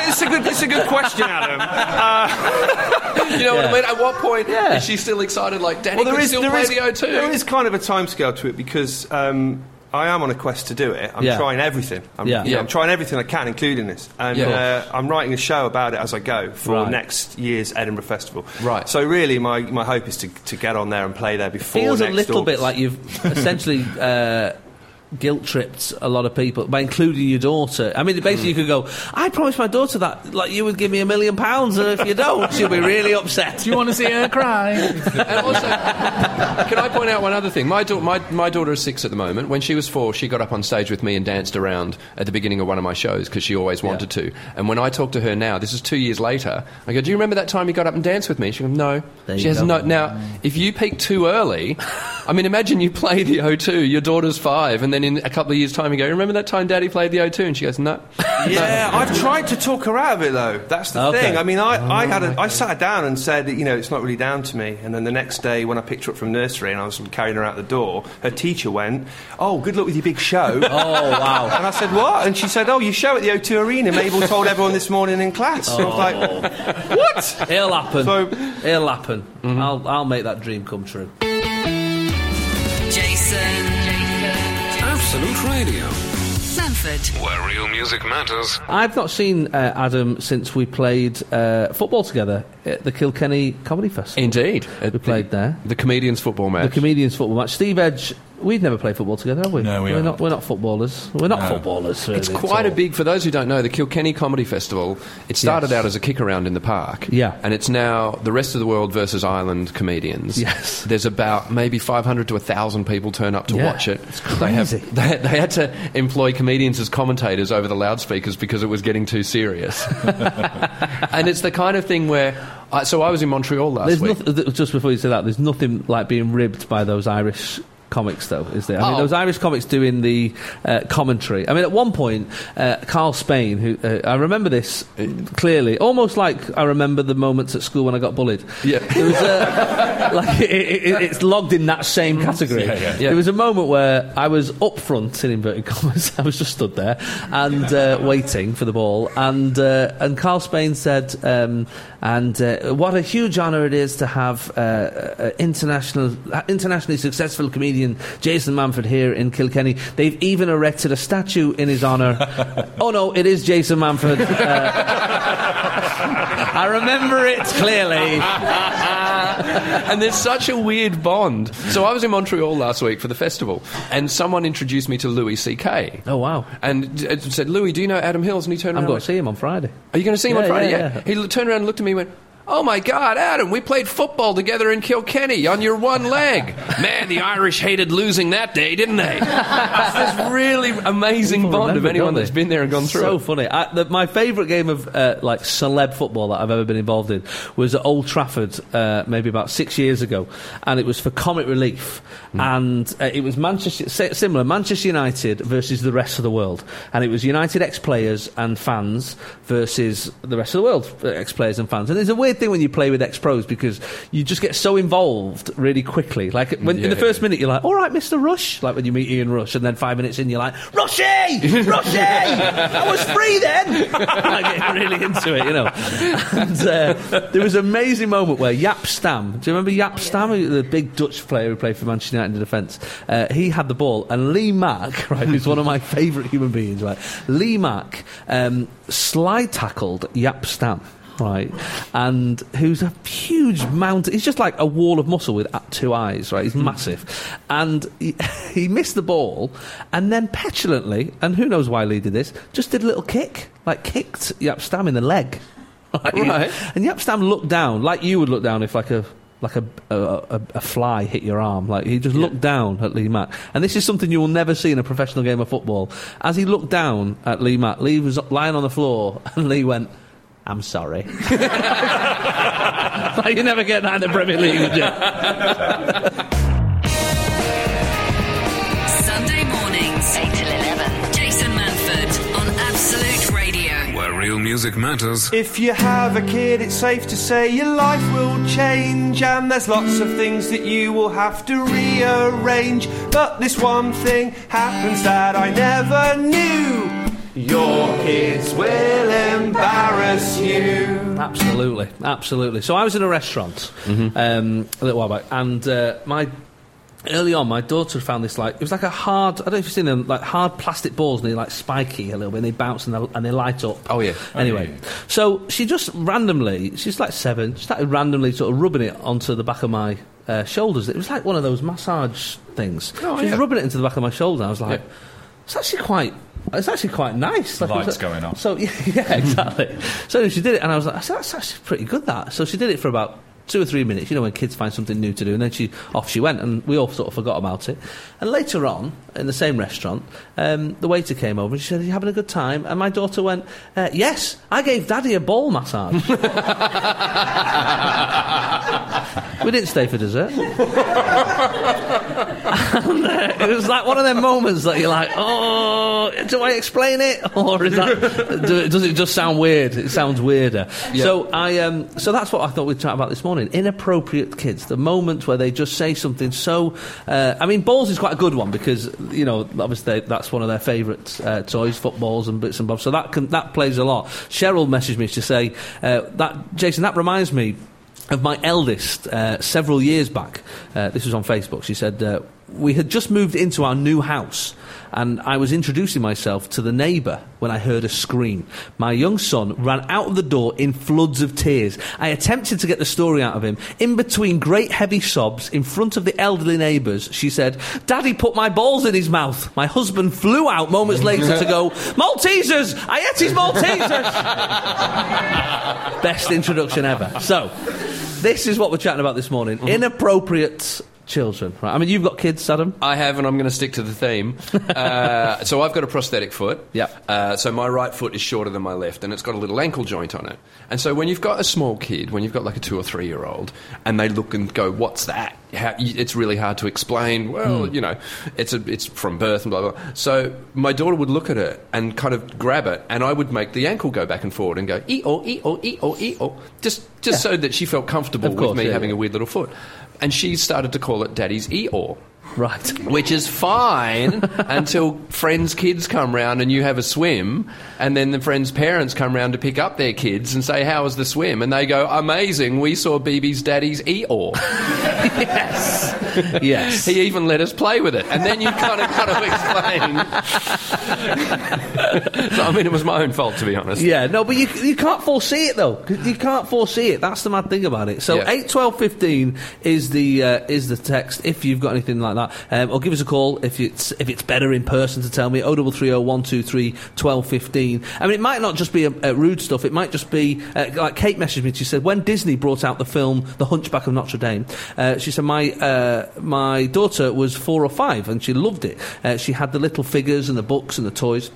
It's a good, it's a good question, Adam. Uh, *laughs* You know what I mean? At what point Yeah. is she still excited? Like, Daddy well, there could is still there play is- the O2. there is kind of a timescale to it because. Um, I am on a quest to do it. I'm Yeah. trying everything. I'm, Yeah. you know, Yeah. I'm trying everything I can, including this. And Yeah. uh, I'm writing a show about it as I go for Right. next year's Edinburgh Festival. Right. So really, my, my hope is to, to get on there and play there before. feels a next little bit like you've *laughs* essentially uh, guilt tripped a lot of people by including your daughter. I mean, basically, you could go, I promised my daughter that, like, you would give me a million pounds, and if you don't, she'll be really upset. Do you want to see her cry? *laughs* And also, can I point out one other thing? My, da- my, my daughter is six at the moment. When she was four, she got up on stage with me and danced around at the beginning of one of my shows because she always wanted to. And when I talk to her now, this is two years later, I go, Do you remember that time you got up and danced with me? She goes, No. There she you has go. no. Now, if you peak too early, I mean, imagine you play the O2, your daughter's five, and then in a couple of years' time you go, Remember that time daddy played the O2? And she goes, No. *laughs* Yeah, I've tried to talk her out of it though. That's the Okay. thing. I mean, I, oh, I had a, I sat her down and said, you know, it's not really down to me. And then the next day, when I picked her up from nursery and I was carrying her out the door, her teacher went, "Oh, good luck with your big show." *laughs* Oh, wow. And I said, "What?" And she said, "Oh, you show at the O2 Arena. Mabel told everyone this morning in class." And I was like, oh. "What?" It'll happen. So- It'll happen. Mm-hmm. I'll, I'll make that dream come true. Absolute Radio, Manford. where real music matters. I've not seen uh, Adam since we played uh, football together at the Kilkenny Comedy Festival. Indeed. we played there. The comedians' football match. The comedians football match. Steve Edge. We've never played football together, have we? No, we are haven't. We're not footballers. We're not No. footballers. Really, It's quite a big, for those who don't know, the Kilkenny Comedy Festival, it started Yes. out as a kick around in the park. Yeah. And it's now the rest of the world versus Ireland comedians. Yes. There's about maybe 500 to 1,000 people turn up to Yeah, watch it. it's They, have, crazy. *laughs* they, they had to employ comedians as commentators over the loudspeakers because it was getting too serious. *laughs* and it's the kind of thing where Uh, so I was in Montreal last There's week. nothing, just before you say that, there's nothing like being ribbed by those Irish comics, though, is there? I mean, Oh. those Irish comics doing the uh, commentary. I mean, at one point, uh, Karl Spain, who uh, I remember this clearly, almost like I remember the moments at school when I got bullied. Yeah. There was a, *laughs* like it, it, it's logged in that same category. Yeah, yeah. Yeah. There was a moment where I was up front in inverted commas. *laughs* I was just stood there and uh, waiting for the ball, and uh, and Karl Spain said, um, and uh, what a huge honour it is to have uh, uh, international uh, internationally successful comedian Jason Manford here in Kilkenny. They've even erected a statue in his honour. *laughs* oh no, it is Jason Manford. Uh, I remember it clearly. *laughs* and there's such a weird bond. So I was in Montreal last week for the festival, and someone introduced me to Louis C.K. Oh wow. And uh, said, Louis, do you know Adam Hills? And he turned I'm around. going to see him on Friday. Are you going to see him on Yeah, Friday? yeah, yeah. He l- turned around and looked at me and went, Oh my God, Adam, we played football together in Kilkenny on your one leg. *laughs* Man, the Irish hated losing that day, didn't they? It's this really amazing People bond of anyone that's been there and gone through so it. funny. I, the, my favourite game of uh, like celeb football that I've ever been involved in was at Old Trafford, uh, maybe about six years ago, and it was for Comic Relief, Hmm. and uh, it was Manchester similar Manchester United versus the rest of the world, and it was United ex-players and fans versus the rest of the world, uh, ex-players and fans. And there's a weird thing when you play with ex-pros because you just get so involved really quickly. Like when, in the first minute, you're like, "All right, Mister Rush," like when you meet Ian Rush, and then five minutes in, you're like, "Rushy, Rushy, I was free then." *laughs* I get really into it, you know. And uh, there was an amazing moment where Jaap Stam, do you remember Jaap Stam, who- the big Dutch player who played for Manchester United in the defence? Uh, he had the ball, and Lee Mack, *laughs* right, who's one of my favourite human beings, right? Lee Mack um, slide tackled Jaap Stam. Right, and who's a huge mountain. He's just like a wall of muscle with two eyes. Right, he's hmm. massive, and he, *laughs* he missed the ball, and then petulantly, and who knows why Lee did this, just did a little kick, like kicked Jaap Stam in the leg. *laughs* Right, Right. and Jaap Stam looked down like you would look down if like a like a, a, a, a fly hit your arm. Like he just looked down at Lee Mack, and this is something you will never see in a professional game of football. As he looked down at Lee Mack, Lee was lying on the floor, *laughs* and Lee went. I'm sorry. *laughs* like you never get that in the Premier League, would you? Sunday mornings, 8 till 11. Jason Manford on Absolute Radio. Where real music matters. If you have a kid, it's safe to say your life will change, and there's lots of things that you will have to rearrange. But this one thing happens that I never knew. Your kids will embarrass you. Absolutely, absolutely. So I was in a restaurant um, a little while back, and uh, my early on, my daughter found this like it was like a hard. I don't know if you've seen them, like hard plastic balls, and they're like spiky a little bit, and they bounce and they, and they light up. Oh, yeah. Anyway, so she just randomly, she's like seven, she started randomly sort of rubbing it onto the back of my. Uh, shoulders. It was like one of those massage things. Oh, she was rubbing it into the back of my shoulder. I was like, Yeah. it's actually quite. It's actually quite nice. Like, Lights a- going on. So yeah, *laughs* yeah, exactly. so she did it, and I was like, I said, that's actually pretty good. That. So she did it for about two or three minutes. You know, when kids find something new to do, and then she off she went, and we all sort of forgot about it. And later on, in the same restaurant, um, the waiter came over and she said, "Are you having a good time?" And my daughter went, uh, "Yes, I gave Daddy a ball massage." *laughs* we didn't stay for dessert. *laughs* and, uh, it was like one of them moments that you're like, oh, do I explain it, *laughs* or is that do, does it just sound weird? It sounds weirder. So I, um, so that's what I thought we'd chat about this morning. Inappropriate kids, the moments where they just say something so. Uh, I mean, balls is quite a good one because you know obviously that's one of their favourite uh, toys, footballs and bits and bobs. So that can, that plays a lot. Cheryl messaged me to say uh, that Jason, that reminds me of my eldest uh, several years back. Uh, this was on Facebook. She said, uh, We had just moved into our new house, and I was introducing myself to the neighbour when I heard a scream. My young son ran out of the door in floods of tears. I attempted to get the story out of him. In between great heavy sobs, in front of the elderly neighbours, she said, Daddy put my balls in his mouth. My husband flew out moments later to go, Maltesers! I ate his Maltesers! *laughs* Best introduction ever. So, this is what we're chatting about this morning. Mm-hmm. Inappropriate children. Right. I mean, you've got kids, Adam. I have, and I'm going to stick to the theme. *laughs* uh, so I've got a prosthetic foot. Yeah. Uh, so my right foot is shorter than my left, and it's got a little ankle joint on it. And so when you've got a small kid, when you've got like a two or three year old, and they look and go, "What's that?" How, it's really hard to explain. Well, Hmm. you know, it's a, it's from birth and blah blah. blah. So my daughter would look at it and kind of grab it, and I would make the ankle go back and forward and go e o e o e o e o, just just so that she felt comfortable course, with me yeah, having yeah. a weird little foot. And she started to call it Daddy's Eeyore. Right. *laughs* Which is fine until friends' kids come round and you have a swim, and then the friends' parents come round to pick up their kids and say, How was the swim? And they go, Amazing, we saw BB's daddy's Eeyore. *laughs* yes. Yes. He even let us play with it. And then you kind of kind of explain. so, I mean, it was my own fault, to be honest. Yeah, no, but you, you can't foresee it though. You can't foresee it. That's the mad thing about it. So Yeah. eight twelve fifteen is the uh, is the text. If you've got anything like that, um, or give us a call if it's if it's better in person to tell me. Oh, double three oh one two three twelve fifteen. I mean, it might not just be a, a rude stuff. It might just be uh, like Kate messaged me. She said when Disney brought out the film The Hunchback of Notre Dame, uh, she said my uh, my daughter was four or five and she loved it. Uh, she had the little figures and the books and the toys.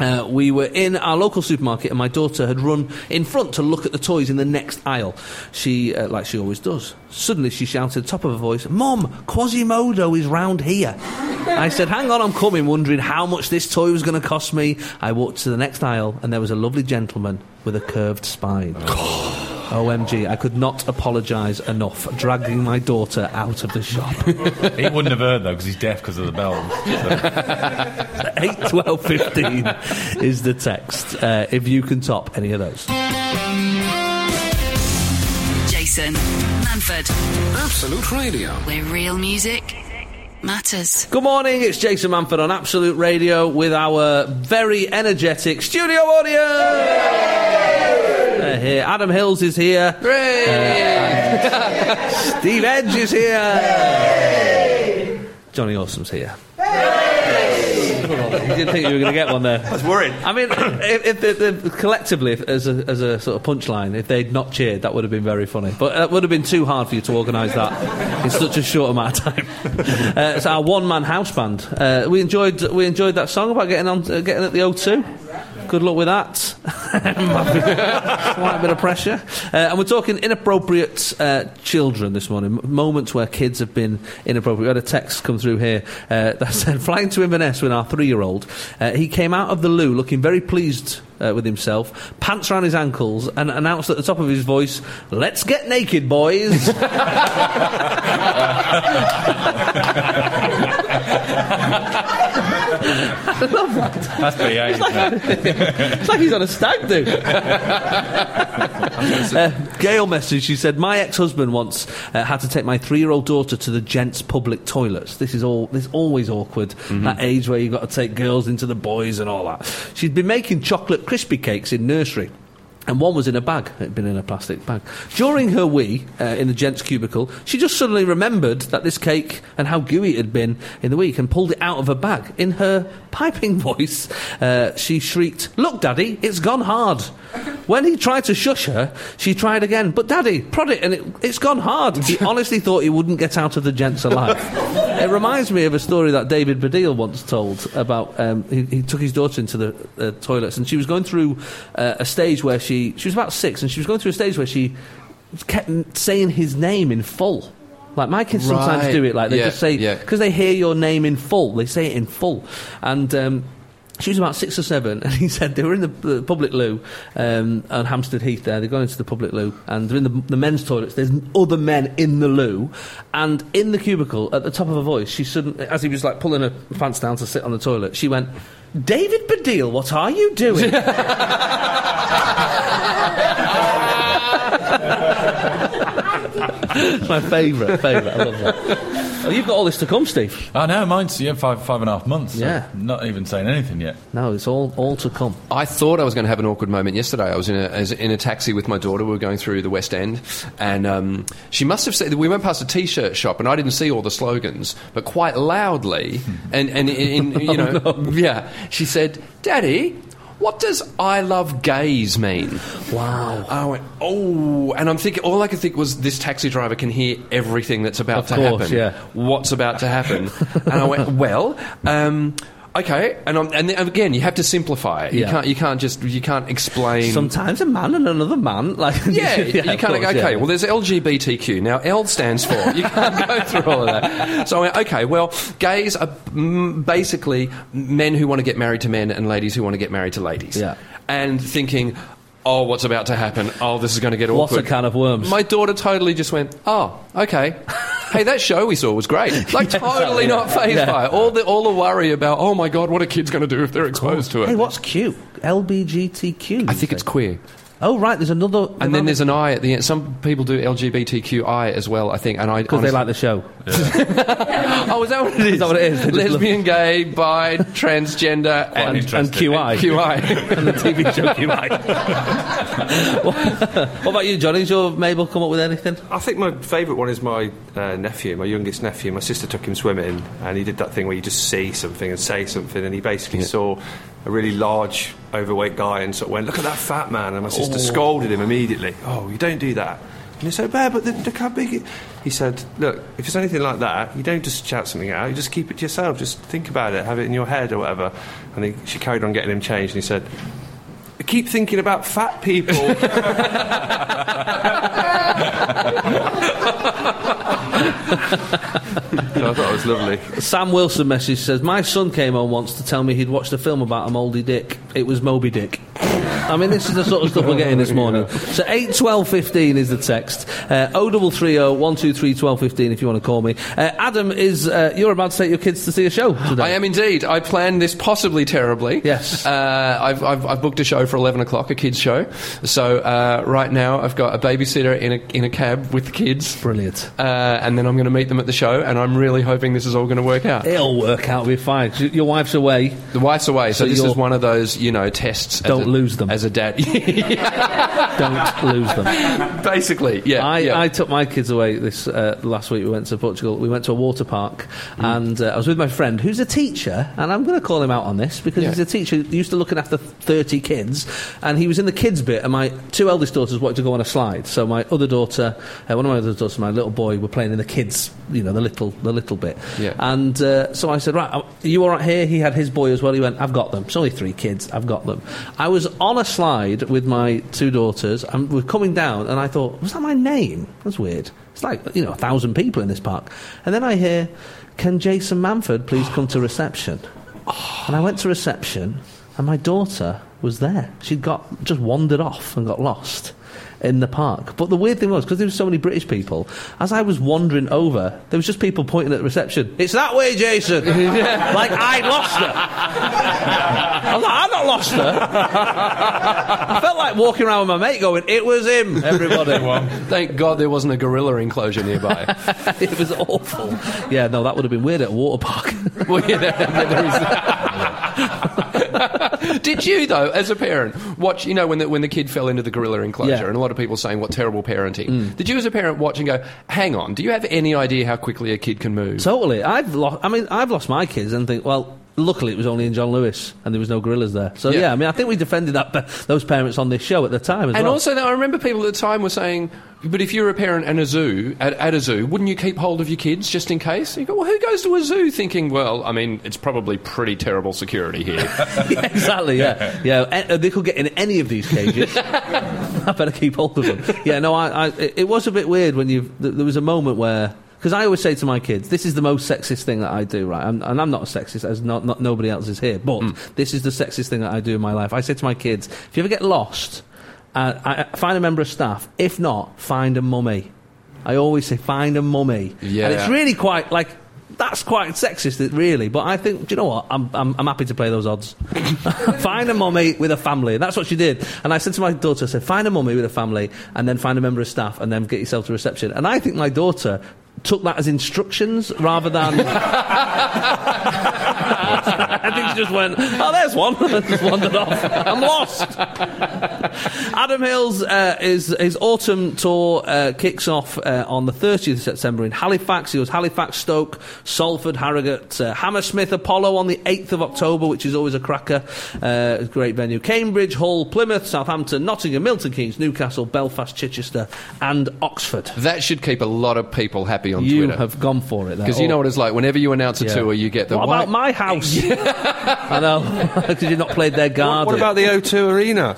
Uh, we were in our local supermarket, and my daughter had run in front to look at the toys in the next aisle. She, uh, like she always does. Suddenly, she shouted at the top of her voice, "Mom, Quasimodo is round here." I said, "Hang on, I'm coming." Wondering how much this toy was going to cost me. I walked to the next aisle, and there was a lovely gentleman with a curved spine. OMG, I could not apologise enough dragging my daughter out of the shop. *laughs* he wouldn't have heard though because he's deaf because of the bells. *laughs* 8 12 15 is the text uh, if you can top any of those. Jason Manford, Absolute Radio. where real music matters. Good morning, it's Jason Manford on Absolute Radio with our very energetic studio audience. Uh, here, Adam Hills is here. Uh, *laughs* Steve Edge is here. Jonny Awsum's here. You didn't think you were going to get one there. I was worried. I mean, *clears throat* if, if the, the, collectively, as, a, as a sort of punchline, if they'd not cheered, that would have been very funny. But it would have been too hard for you to organise that in such a short amount of time. Uh, it's our one-man house band. Uh, we enjoyed we enjoyed that song about getting on uh, getting at the O2. Good luck with that. *laughs* Quite a bit of pressure. Uh, and we're talking inappropriate uh, children this morning. Moments where kids have been inappropriate. We had a text come through here uh, *laughs* that said, flying to Inverness with our three-year-old. Uh, he came out of the loo looking very pleased uh, with himself, pants around his ankles, and announced at the top of his voice, "Let's get naked, boys." *laughs* I love that. That's pretty It's like, it's like he's on a stag do. *laughs* uh, Gail message. She said, "My ex-husband once uh, had to take my three-year-old daughter to the gents' public toilets. This is all. This is always awkward. That age where you've got to take girls into the boys and all that. She'd been making chocolate crispy cakes in nursery." And one was in a bag. It had been in a plastic bag. During her wee uh, in the gents' cubicle, she just suddenly remembered that this cake and how gooey it had been in the week and pulled it out of her bag. In her piping *laughs* voice, uh, she shrieked, Look, Daddy, it's gone hard. When he tried to shush her, she tried again, But Daddy, prod it and it, it's gone hard. He *laughs* honestly thought he wouldn't get out of the gents alive. it reminds me of a story that David Baddiel once told about um, he, he took his daughter into the uh, toilets and she was going through uh, a stage where she she was about six and she was going through a stage where she kept saying his name in full. Like my kids sometimes do it. Like they Yeah, just say yeah. because they hear your name in full. They say it in full, and. Um, she was about six or seven, *laughs* and he said they were in the, the public loo um, on Hampstead Heath. There, they're going into the public loo, and they're in the, the men's toilets. There's other men in the loo, and in the cubicle, at the top of her voice, she suddenly, as he was like pulling her pants down to sit on the toilet, she went, "David Baddiel, what are you doing?" *laughs* *laughs* *laughs* My favourite, favourite. I love that. Oh, you've got all this to come, Steve. I know, mine's yeah, five five and a half months. so Yeah. not even saying anything yet. No, it's all all to come. I thought I was going to have an awkward moment yesterday. I was in a, as- in a taxi with my daughter. We were going through the West End, and um, she must have said we went past a T-shirt shop, and I didn't see all the slogans, but quite loudly, and and in, in, you *laughs* know, yeah, she said, "Daddy." What does I love gays mean? Wow. I went, oh, and I'm thinking, all I could think was this taxi driver can hear everything that's about Of to course, happen. yeah. What's about to happen? *laughs* and I went, well, um, okay, and I'm, and again, you have to simplify it. You Yeah. can't, you can't just, you can't explain. Sometimes a man and another man. Like *laughs* Yeah, you of can't. course, okay, yeah. well, there's LGBTQ. Now, L stands for. You can't go *laughs* through all of that. So, I went, okay, well, gays are mm, basically men who want to get married to men and ladies who want to get married to ladies. Yeah. And thinking, oh, what's about to happen? Oh, this is going to get What's a awkward. can of worms? My daughter totally just went, oh, okay. Hey, that show we saw was great. *laughs* Like, Yeah, totally exactly, not yeah. phased Yeah. by it. All the all the worry about, oh my god, what are kids going to do if they're exposed to it? Hey, what's cute? LBGTQ. I think it's queer. Oh right, there's another. And then there's an I at the end. Some people do LGBTQI as well, I think. And I because they honestly- like the show. *laughs* Oh, is that what it is? Is that what it is? They just Lesbian, gay, bi, transgender, and, and, and QI. QI. *laughs* and the TV show QI. what, *laughs* what about you, Jonny? Did your Mabel come up with anything? I think my favourite one is my uh, nephew, my youngest nephew. My sister took him swimming, and he did that thing where you just see something and say something, and he basically saw a really large, overweight guy and sort of went, "Look at that fat man!" And my sister Oh. scolded him immediately. Oh, you don't do that. And he said, "Bear, but the, look how big." It... He said, "Look, if it's anything like that, you don't just shout something out. You just keep it to yourself. Just think about it, have it in your head or whatever." And he, she carried on getting him changed, and he said. I keep thinking about fat people. *laughs* so I thought it was lovely. Sam Wilson message says, My son came home once to tell me he'd watched a film about a mouldy dick. It was Moby Dick. I mean, this is the sort of stuff we're getting this morning. So 8 12 15 is the text. Uh, 0330 123 12 15 if you want to call me. Uh, Adam, is uh, you're about to take your kids to see a show today? I am indeed. I planned this possibly terribly. Yes. Uh, I've, I've, I've booked a show for 11 o'clock, a kids' show. So uh, right now I've got a babysitter in a, in a cab with the kids. Brilliant. Uh, and then I'm going to meet them at the show, and I'm really hoping this is all going to work out. It'll work out, We're fine. Your wife's away. The wife's away, so, So this is one of those, you know, tests. Don't a- lose them. As a dad. *laughs* Don't lose them. Basically, yeah. I, yeah. I took my kids away this uh, last week. We went to Portugal. We went to a water park, Mm. and uh, I was with my friend who's a teacher. And I'm going to call him out on this because Yeah. he's a teacher who used to looking after 30 kids, and he was in the kids bit. And my two eldest daughters wanted to go on a slide, so my other daughter, uh, one of my other daughters, my little boy, were playing in the kids, you know, the little, the little bit. Yeah. And uh, so I said, right, are you all right here? He had his boy as well. He went, I've got them. It's only three kids. I've got them. I was on a slide with my two daughters, and we're coming down, and I thought, was that my name? That's weird. It's like, you know, a thousand people in this park. And then I hear, can Jason Manford please come to reception? Oh. And I went to reception, and my daughter was there. She'd got just wandered off and got lost in the park. But the weird thing was, because there were so many British people, as I was wandering over, there was just people pointing at the reception. It's that way, Jason. *laughs* *laughs* like I lost her. I was like, I've not lost her. *laughs* I felt like walking around with my mate going, it was him, everybody. Thank God there wasn't a gorilla enclosure nearby. it was awful. Yeah, no, that would have been weird at a water park. well, yeah, there, there is Did you, though, as a parent, watch, you know, when the, when the kid fell into the gorilla enclosure, Yeah. and a lot of people saying, what terrible parenting. Hmm. Did you, as a parent, watch and go, hang on, do you have any idea how quickly a kid can move? Totally. I've lost. I mean, I've lost my kids and think, well, luckily it was only in John Lewis and there was no gorillas there. So Yeah. yeah, I mean, I think we defended that those parents on this show at the time as and well. also, I remember people at the time were saying, but if you're a parent and a zoo, at, at a zoo, wouldn't you keep hold of your kids just in case? You go, well, who goes to a zoo thinking, well, I mean, it's probably pretty terrible security here. *laughs* yeah, exactly. Yeah, yeah. a- uh, They could get in any of these cages. *laughs* I better keep hold of them. Yeah. No, I. I it, it was a bit weird when you. There was a moment where. Because I always say to my kids, this is the most sexist thing that I do, right? I'm, and I'm not a sexist, as not, not nobody else is here. But this is the sexist thing that I do in my life. I say to my kids, if you ever get lost, uh, I, I- find a member of staff. If not, find a mummy. I always say, find a mummy. Yeah. And it's really quite like that's quite sexist, really. But I think, do you know what? I'm, I'm, I'm happy to play those odds. *laughs* find a mummy with a family. And that's what she did. And I said to my daughter, I said, find a mummy with a family, and then find a member of staff, and then get yourself to reception. And I think my daughter took that as instructions rather than. *laughs* I think he just went, oh, there's one. *laughs* just wandered off. I'm lost. Adam Hills uh, is his autumn tour uh, kicks off uh, on the 30th of September in Halifax. He goes Halifax, Stoke, Salford, Harrogate, uh, Hammersmith, Apollo on the 8th of October, which is always a cracker. Uh, great venue. Cambridge, Hull, Plymouth, Southampton, Nottingham, Milton Keynes, Newcastle, Belfast, Chichester, and Oxford. That should keep a lot of people happy on You Twitter. You have gone for it. there. Because you know what it's like. Whenever you announce a Yeah. tour, you get the What "Why- about my house? *laughs* I know, *laughs* because you've not played their What, garden. what about the O2 Arena?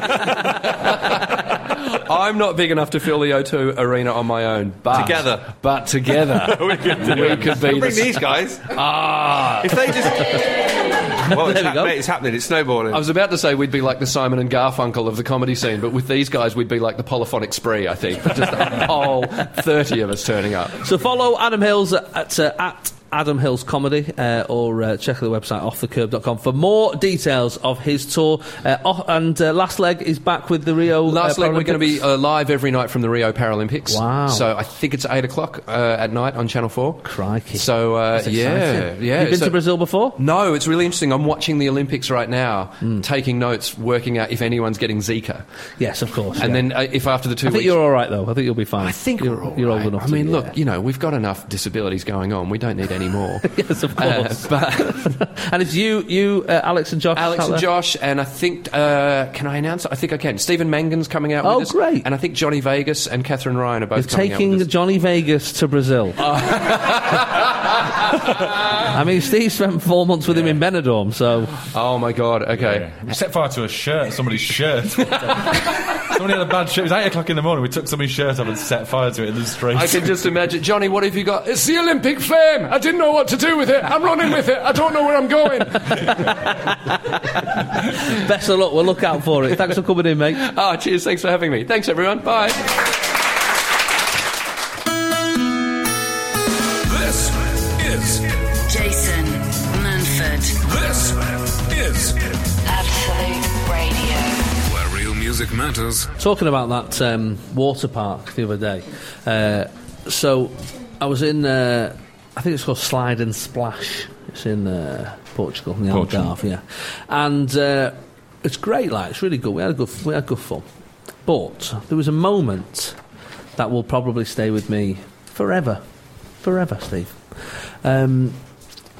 *laughs* *laughs* I'm not big enough to fill the O2 arena on my own. But Together. but together, *laughs* we could, we could be Bring the these guys. Ah, If they just. *laughs* well, it's, There we hap- go. mate, it's happening. It's snowballing. I was about to say we'd be like the Simon and Garfunkel of the comedy scene, but with these guys, we'd be like the polyphonic spree. I think just a whole thirty of us turning up. So follow Adam Hills at, uh, at Adam Hills Comedy uh, or uh, check the website offthecurb.com for more details of his tour. Uh, off- and uh, Last Leg is back with the Rio. Last uh, leg, we're going to be uh, live every night from the Rio Paralympics. Wow. So I think it's eight o'clock uh, at night on Channel Four. Crikey. So uh, yeah, yeah. You've been so- to Brazil before? No, it's really interesting. I'm watching the Olympics right now, taking notes, working out if anyone's getting Zika, Yes, of course. and yeah. then uh, if after the two I think weeks. you're all right though. I think you'll be fine. I think you're, you're right. old enough. I mean, be, look, yeah. you know, we've got enough disabilities going on. We don't need any more. *laughs* yes, of Uh, course. *laughs* but *laughs* and it's you, you, uh, Alex and Josh. Alex and there? Josh, and I think uh, can I announce? it? I think I can. Stephen Mangan's coming out. Oh, with us, great. And I think Johnny Vegas and Katherine Ryan are both You're coming out taking with us. Johnny Vegas to Brazil. I mean, Steve spent four months with him in Benidorm, so Oh my god! Okay. We set fire to a shirt, somebody's shirt. Somebody had a bad shirt. It was 8 o'clock in the morning. We took somebody's shirt off and set fire to it in the street. I can just imagine, Johnny. What have you got? It's the Olympic flame. I didn't know what to do with it. I'm running with it. I don't know where I'm going. best of luck. We'll look out for it. Thanks for coming in, mate. Ah, cheers. Thanks for having me. Thanks, everyone. Bye. Matters. Talking about that um, water park the other day. Uh, so I was in, uh, I think it's called Slide and Splash. It's in uh, Portugal, in the Portugal. Algarve, yeah. And uh, it's great, like it's really good. We had a good, we had good fun. But there was a moment that will probably stay with me forever, forever, Steve. Um,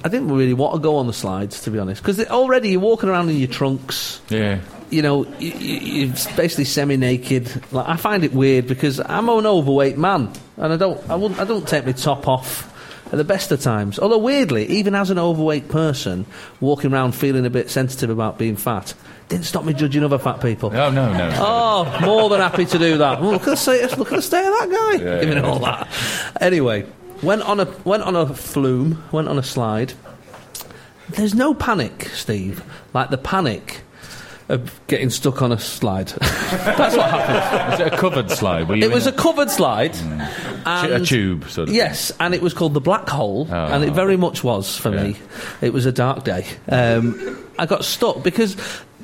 I didn't really want to go on the slides, to be honest, because already you're walking around in your trunks yeah. You know, you, you, you're basically semi-naked. Like, I find it weird because I'm an overweight man, and I don't, I, wouldn't, I don't take my top off at the best of times. Although weirdly, even as an overweight person, walking around feeling a bit sensitive about being fat, didn't stop me judging other fat people. No, no, no. Oh, more than happy to do that. Look at the state, look at the state of that guy. Yeah, Giving yeah. it all that. Anyway, went on a went on a flume, went on a slide. There's no panic, Steve. Like the panic of getting stuck on a slide. *laughs* That's what happened. Was it a covered slide? Were you It was a covered slide. a, tube, sort of. Yes, and it was called the Black Hole, Oh. and it very much was for me. It was a dark day. Um, I got stuck because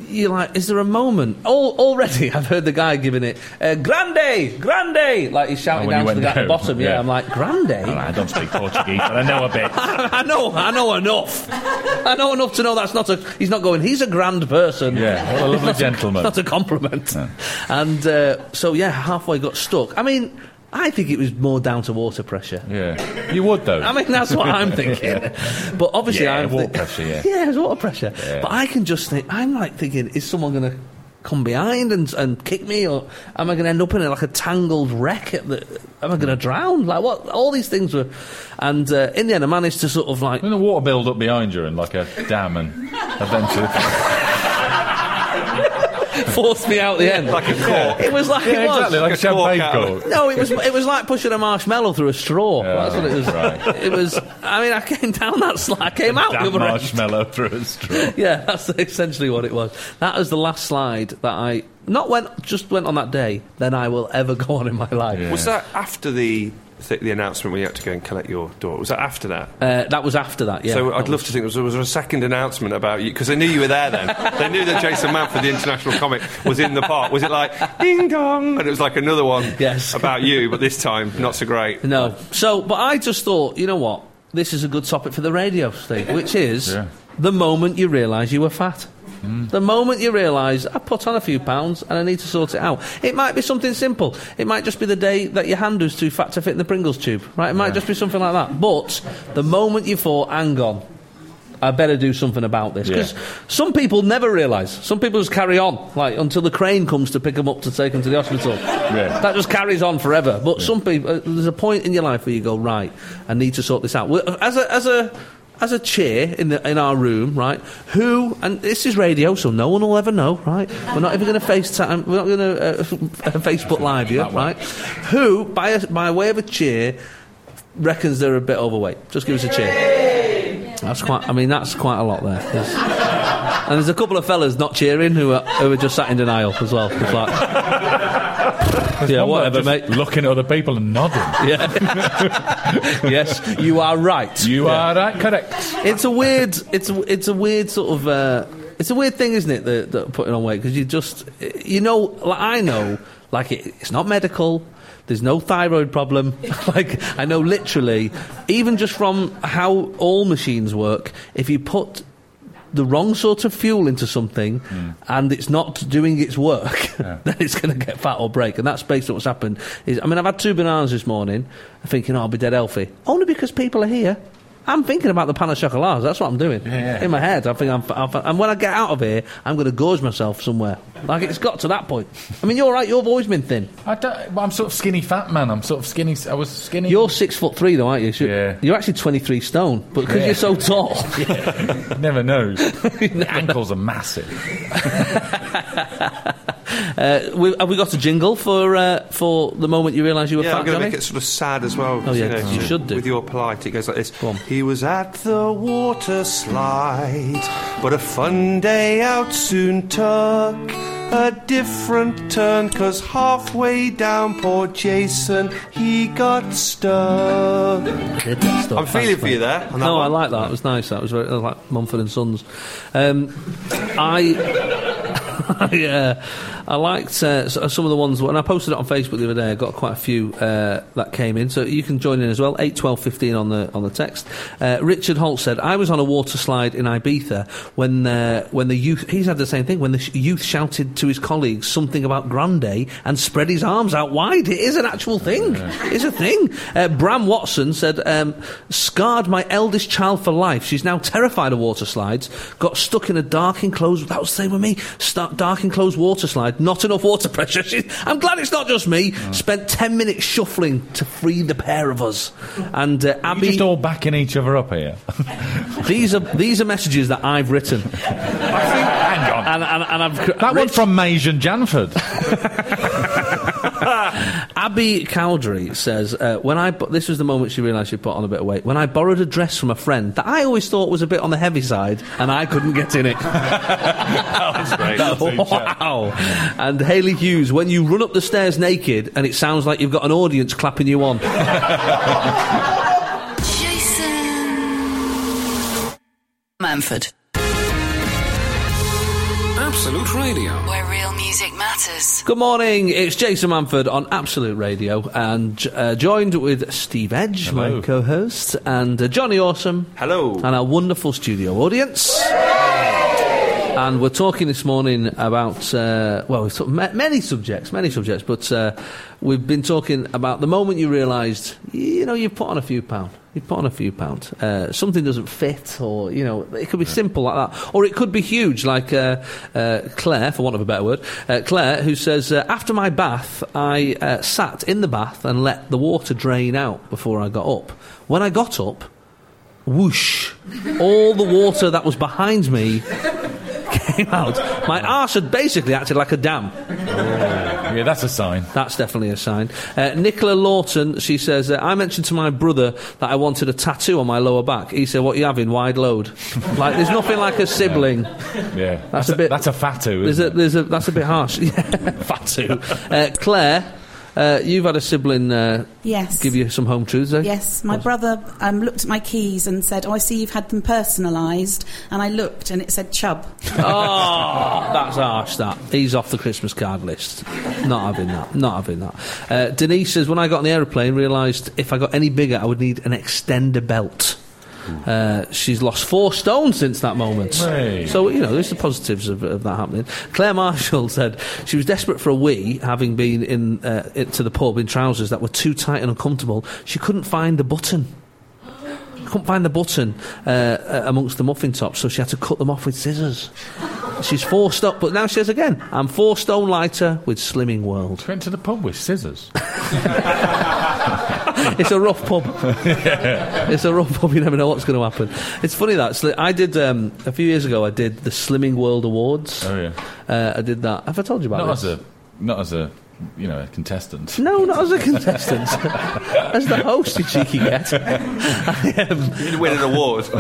you're like, is there a moment? All, already, *laughs* I've heard the guy giving it, uh, Grande, Grande, like he's shouting Oh, down to the guy at the bottom. Yeah, yeah. I'm like, Grande. I don't speak Portuguese, but I know a bit. *laughs* I know, I know enough. I know enough to know that's not a. He's not going. He's a grand person. Yeah, what a lovely *laughs* gentleman. Not a compliment. No. And uh, so yeah, halfway got stuck. I mean, I think it was more down to water pressure. Yeah. You would, though. I mean, that's what I'm *laughs* thinking. But obviously, Yeah, I'm water thi- pressure, yeah. *laughs* yeah, it's water pressure. Yeah. But I can just think. I'm like thinking, is someone going to come behind and and kick me, or am I going to end up in a, like a tangled wreck? At the, am I going to drown? Like what? All these things were, and uh, in the end, I managed to sort of like When the water build up behind you and like a dam and eventually. *laughs* *laughs* forced me out the end. Like a cork. It was like yeah, it was. exactly, like a champagne cork cork. No, it was it was like pushing a marshmallow through a straw. Yeah, That's what it was. right. It was. I mean, I came down that slide. I came out the Damn other end. marshmallow through a straw. *laughs* Yeah, that's essentially what it was. That was the last slide that I not went just went on that day. Then I will ever go on in my life. Yeah. Was that after the th- the announcement when you had to go and collect your daughter? Was that after that? Uh, that was after that. Yeah. so That I'd love was- to think was, was there a second announcement about you because they knew you were there then. *laughs* they knew that Jason Manford, the international comic, was in the park. Was it like ding dong? And it was like another one Yes. *laughs* about you, but this time not so great. No. So, but I just thought, you know what? This is a good topic for the radio, Steve, which is Yeah. the moment you realise you were fat. Mm. The moment you realise I put on a few pounds and I need to sort it out. It might be something simple. It might just be the day that your hand was too fat to fit in the Pringles tube. Right? It might just be something like that. But the moment you thought, hang on, I better do something about this. Because some people never realise. Some people just carry on, like until the crane comes to pick them up to take them to the hospital. Yeah. That just carries on forever. But some people, uh, there's a point in your life where you go, right, I need to sort this out. As a, as a, as a chair in the in our room, right? Who and this is radio, so no one will ever know, right? We're not even going to FaceTime. We're not going *laughs* to uh, Facebook Live you, right? Who, by a, by way of a cheer, reckons they're a bit overweight? Just give us a cheer. That's quite. I mean, that's quite a lot there. There's- and there's a couple of fellas not cheering who are who are just sat in denial as well. It's like, yeah, whatever, mate. Looking at other people and nodding. *laughs* Yeah. yes, you are right. You Yeah. are right, correct. It's a weird. It's a, it's a weird sort of. Uh, it's a weird thing, isn't it? That, that putting on weight because you just you know, like I know, like it, it's not medical. There's no thyroid problem. *laughs* like I know, literally, even just from how all machines work, if you put the wrong sort of fuel into something hmm. and it's not doing its work, *laughs* then it's going to get fat or break. And that's basically what's happened. Is I mean, I've had two bananas this morning, thinking oh, I'll be dead healthy, only because people are here. I'm thinking about the pan of. That's what I'm doing yeah. in my head. I think I'm, I'm, and when I get out of here, I'm going to gorge myself somewhere. Like it's got to that point. I mean, you're right. You've always been thin. I don't, well, I'm sort of skinny fat man. I'm sort of skinny. I was skinny. You're six foot three, though, aren't you? So Yeah. You're actually 23 stone, but because Yeah. you're so tall, *laughs* never knows. *laughs* Ankles are massive. *laughs* *laughs* uh, we, have we got a jingle for uh, for the moment you realise you were Yeah, fat? I'm going to make it sort of sad as well. Oh, yeah, you, know, you should do. With your polite, it goes like this. He was at the water slide, but a fun day out soon took a different turn, cause halfway down, poor Jason, he got stuck. Stuff. I'm feeling for you there. No, I like that. It was nice. That was very, that was like Mumford and Sons. Um, I. *laughs* I, uh, I liked uh, some of the ones when I posted it on Facebook the other day. I got quite a few uh, that came in, so you can join in as well. Eight, twelve, fifteen on the on the text. Uh, Richard Holt said, "I was on a water slide in Ibiza when uh, when the youth. He's had the same thing when the sh- youth shouted to his colleagues something about Grande and spread his arms out wide. It is an actual thing. It's a thing." Uh, Bram Watson said, um, "Scarred my eldest child for life. She's now terrified of water slides. Got stuck in a dark enclosed. That was the same with me. Sta dark enclosed water slide. Not enough water *laughs* pressure. She, I'm glad it's not just me. Spent ten minutes shuffling to free the pair of us. And uh, Abby, just all backing each other up here? *laughs* these are these are messages that I've written. Hang on. And, and, and I've That one's from Majan Janford. *laughs* *laughs* Abby Cowdery says, uh, when I bu- this was the moment she realised she put on a bit of weight. When I borrowed a dress from a friend that I always thought was a bit on the heavy side, and I couldn't get in it. *laughs* *laughs* wow! And Haley Hughes, when you run up the stairs naked, and it sounds like you've got an audience clapping you on. Jason Manford, Absolute Radio. where real music matters. Good morning, it's Jason Manford on Absolute Radio, and uh, joined with Steve Edge, my co-host, and uh, Jonny Awsum. Hello. and our wonderful studio audience. And we're talking this morning about, uh, well, we've talked ma- many subjects, many subjects, but uh, we've been talking about the moment you realised, you know, you've put on a few pounds. You've put on a few pounds. Uh, something doesn't fit, or, you know, it could be simple like that. Or it could be huge, like uh, uh, Claire, for want of a better word, uh, Claire, who says, uh, after my bath, I uh, sat in the bath and let the water drain out before I got up. When I got up, whoosh, all the water that was behind me came out. My arse had basically acted like a dam. yeah, that's a sign. That's definitely a sign. Uh, Nicola Lawton, she says, uh, I mentioned to my brother that I wanted a tattoo on my lower back. He said, What you having? Wide load. *laughs* like, there's nothing like a sibling. Yeah, That's, a bit. That's a fatu. There's a, there's a, that's a bit harsh. *laughs* Yeah, fatu. Uh, Claire, uh, you've had a sibling uh, Yes. give you some home truths, eh? Yes, my brother um, looked at my keys and said, "Oh, I see you've had them personalised." And I looked, and it said "Chub." *laughs* Oh, that's harsh. That he's off the Christmas card list. Not having that. Not having that. Uh, Denise says, when I got on the aeroplane, realised if I got any bigger, I would need an extender belt. Uh, she's lost four stones since that moment. Hey. So, you know, there's the positives of, of that happening. Claire Marshall *laughs* said she was desperate for a wee, having been in, uh, into the pub in trousers that were too tight and uncomfortable. She couldn't find the button. Couldn't find the button uh, uh, amongst the muffin tops, so she had to cut them off with scissors. She's four stone, but now she says again, I'm four stone lighter with Slimming World. She Went to the pub with scissors. *laughs* it's a rough pub. *laughs* It's a rough pub. You never know what's going to happen. It's funny that I did um, a few years ago. I did the Slimming World Awards. Oh yeah. Uh, I did that. Have I told you about Not this? as a, not as a, you know, a contestant. No, not as a contestant. *laughs* as the host, you cheeky get. I, um, You didn't win an award. *laughs*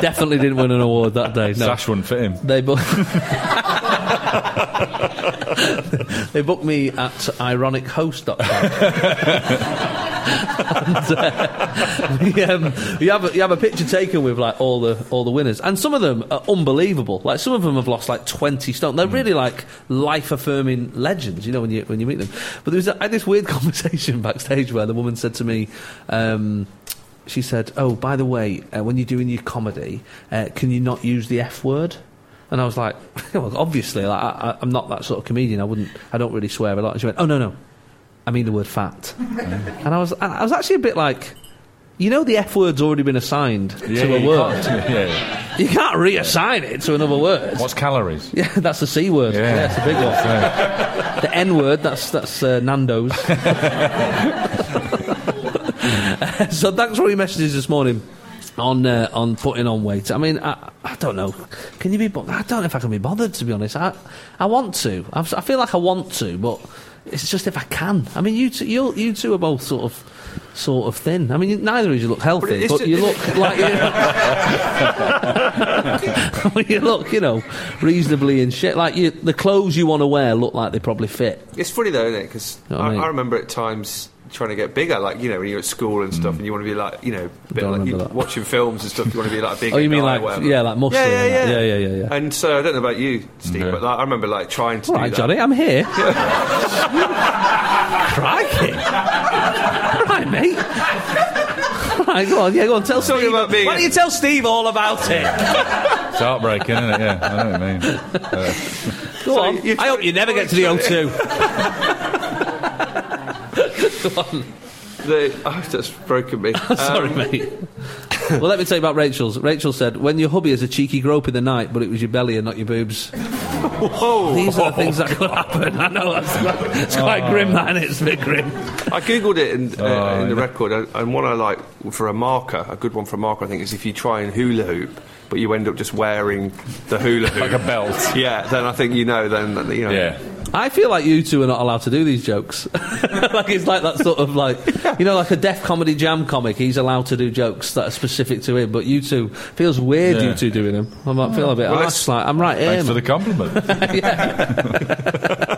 definitely didn't win an award that day. No. Sash wouldn't fit him. They booked. *laughs* they booked me at ironichost.com. and, uh, we, um, you, have a, you have a picture taken with like all the all the winners, and some of them are unbelievable. Like some of them have lost like twenty stone. They're really like life affirming legends. You know when you when you meet them. But there was I had this weird *laughs* conversation backstage where the woman said to me. Um, she said, "Oh, by the way, uh, when you're doing your comedy, uh, can you not use the F word?" And I was like, *laughs* "Well, obviously, like, I, I, I'm not that sort of comedian. I wouldn't. I don't really swear a lot." And she went, "Oh no, no, I mean the word fat." and I was, I was actually a bit like, you know, the F word's already been assigned to a word. can't- *laughs* yeah, yeah. You can't reassign it to another word. What's calories? *laughs* Yeah, that's the C word. Yeah, that's a big one. The N word, that's that's uh, Nando's. *laughs* so thanks for all your messages this morning on uh, on putting on weight. I mean, I, I don't know. Can you be? Bo- I don't know if I can be bothered to be honest. I I want to. I, I feel like I want to, but it's just if I can. I mean, you two, you you two are both sort of. Sort of thin. I mean, neither of you look healthy, but, ju- you look *laughs* like you, *laughs* you look, you know, reasonably in shape. Like you, the clothes you want to wear look like they probably fit. It's funny though, isn't it? Because Know I I, mean? I remember at times trying to get bigger, like you know, when you're at school and stuff, and you want to be like, you know, a bit like you, remember watching films and stuff. You want to be like a big. Oh, you mean guy like- whatever. yeah, like muscly Yeah, yeah, yeah. Yeah, yeah, yeah, yeah. And so I don't know about you, Steve, Yeah. but like, I remember like trying to All do right, that. Jonny, I'm here. *laughs* Crikey! right, mate. right, go on, yeah, go on. Tell Talking Steve. about being Why don't you tell Steve all about it? It's heartbreaking, isn't it? Yeah, I know what you mean. Uh, Go on. I hope you never get to the O2. *laughs* on. The, oh, that's broken me. *laughs* Sorry, Um, mate. well, let me tell you about Rachel's. Rachel said, when your hubby has a cheeky grope in the night, but it was your belly and not your boobs. *laughs* Whoa! These are the things that could happen. I know, that's quite, it's quite grim, that, is It's a bit grim. I googled it in, uh, Oh, in the record, and, and one I like for a marker, a good one for a marker, I think, is if you try and hula hoop, but you end up just wearing the hula hoop like a belt. Yeah, then I think you know. Then you know. Yeah. I feel like you two are not allowed to do these jokes. *laughs* like it's like that sort of like you know, like a deaf comedy jam comic. He's allowed to do jokes that are specific to him, but you two feels weird. Yeah. You two doing them. I might feel a bit Well. Like I'm right here. Thanks for the compliment. *laughs* *laughs*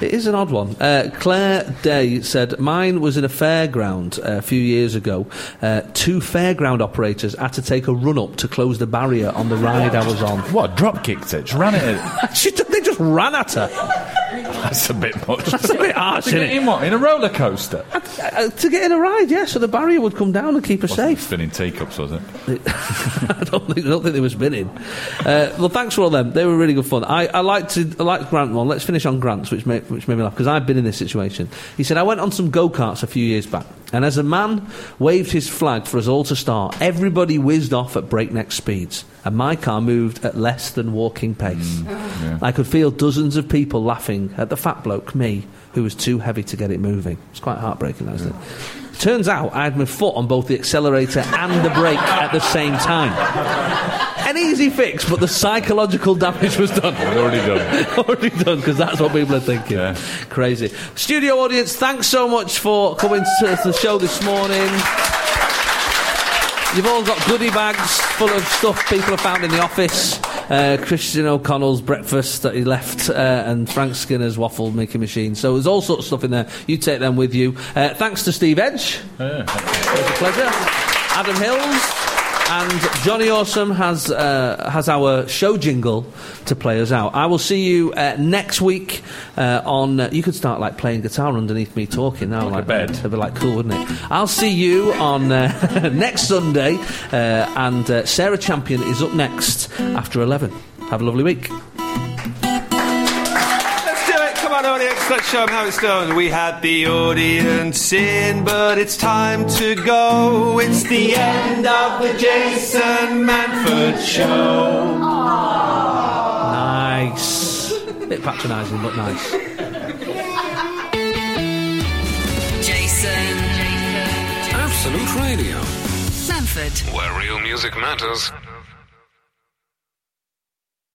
It is an odd one. Uh, Claire Day said, Mine was in a fairground uh, a few years ago. Uh, two fairground operators had to take a run up to close the barrier on the ride I was on. what? Drop kicked it. Just ran at it. *laughs* She, they just ran at her. That's a bit much. That's a bit harsh, To isn't get it? in what? In a roller coaster? Uh, to get in a ride, yeah, so the barrier would come down and keep her safe. Spinning teacups, was it? *laughs* I don't think, I don't think they were spinning. Uh, well, thanks for all them. They were really good fun. I, I liked to, I liked Grant one. Let's finish on Grant's, which made, which made me laugh because I've been in this situation. He said I went on some go karts a few years back, and as a man waved his flag for us all to start, everybody whizzed off at breakneck speeds, and my car moved at less than walking pace. Mm, I could feel dozens of people laughing at the fat bloke, me, who was too heavy to get it moving. It's quite heartbreaking, that, isn't it? Turns out I had my foot on both the accelerator and the brake at the same time. An easy fix, but the psychological damage was done. Already done. *laughs* Already done, because that's what people are thinking. Yeah. Crazy. Studio audience, thanks so much for coming to the *laughs* show this morning. You've all got goodie bags full of stuff people have found in the office. Uh, Christian O'Connell's breakfast that he left, uh, and Frank Skinner's waffle making machine. So there's all sorts of stuff in there. You take them with you. Uh, thanks to Steve Edge. Yeah. It was a pleasure. Adam Hills. And Jonny Awsum has uh, has our show jingle to play us out. I will see you uh, next week uh, on. Uh, you could start like playing guitar underneath me talking now, like, a bed. It'd be like cool, wouldn't it? I'll see you on uh, *laughs* next Sunday, uh, and uh, Sarah Champion is up next after eleven. Have a lovely week. On. Let's show them how it's done. We had the audience in, but it's time to go. It's the end of the Jason Manford show. Nice. Bit patronising, but nice. Jason. Absolute Radio, Manford. where real music matters.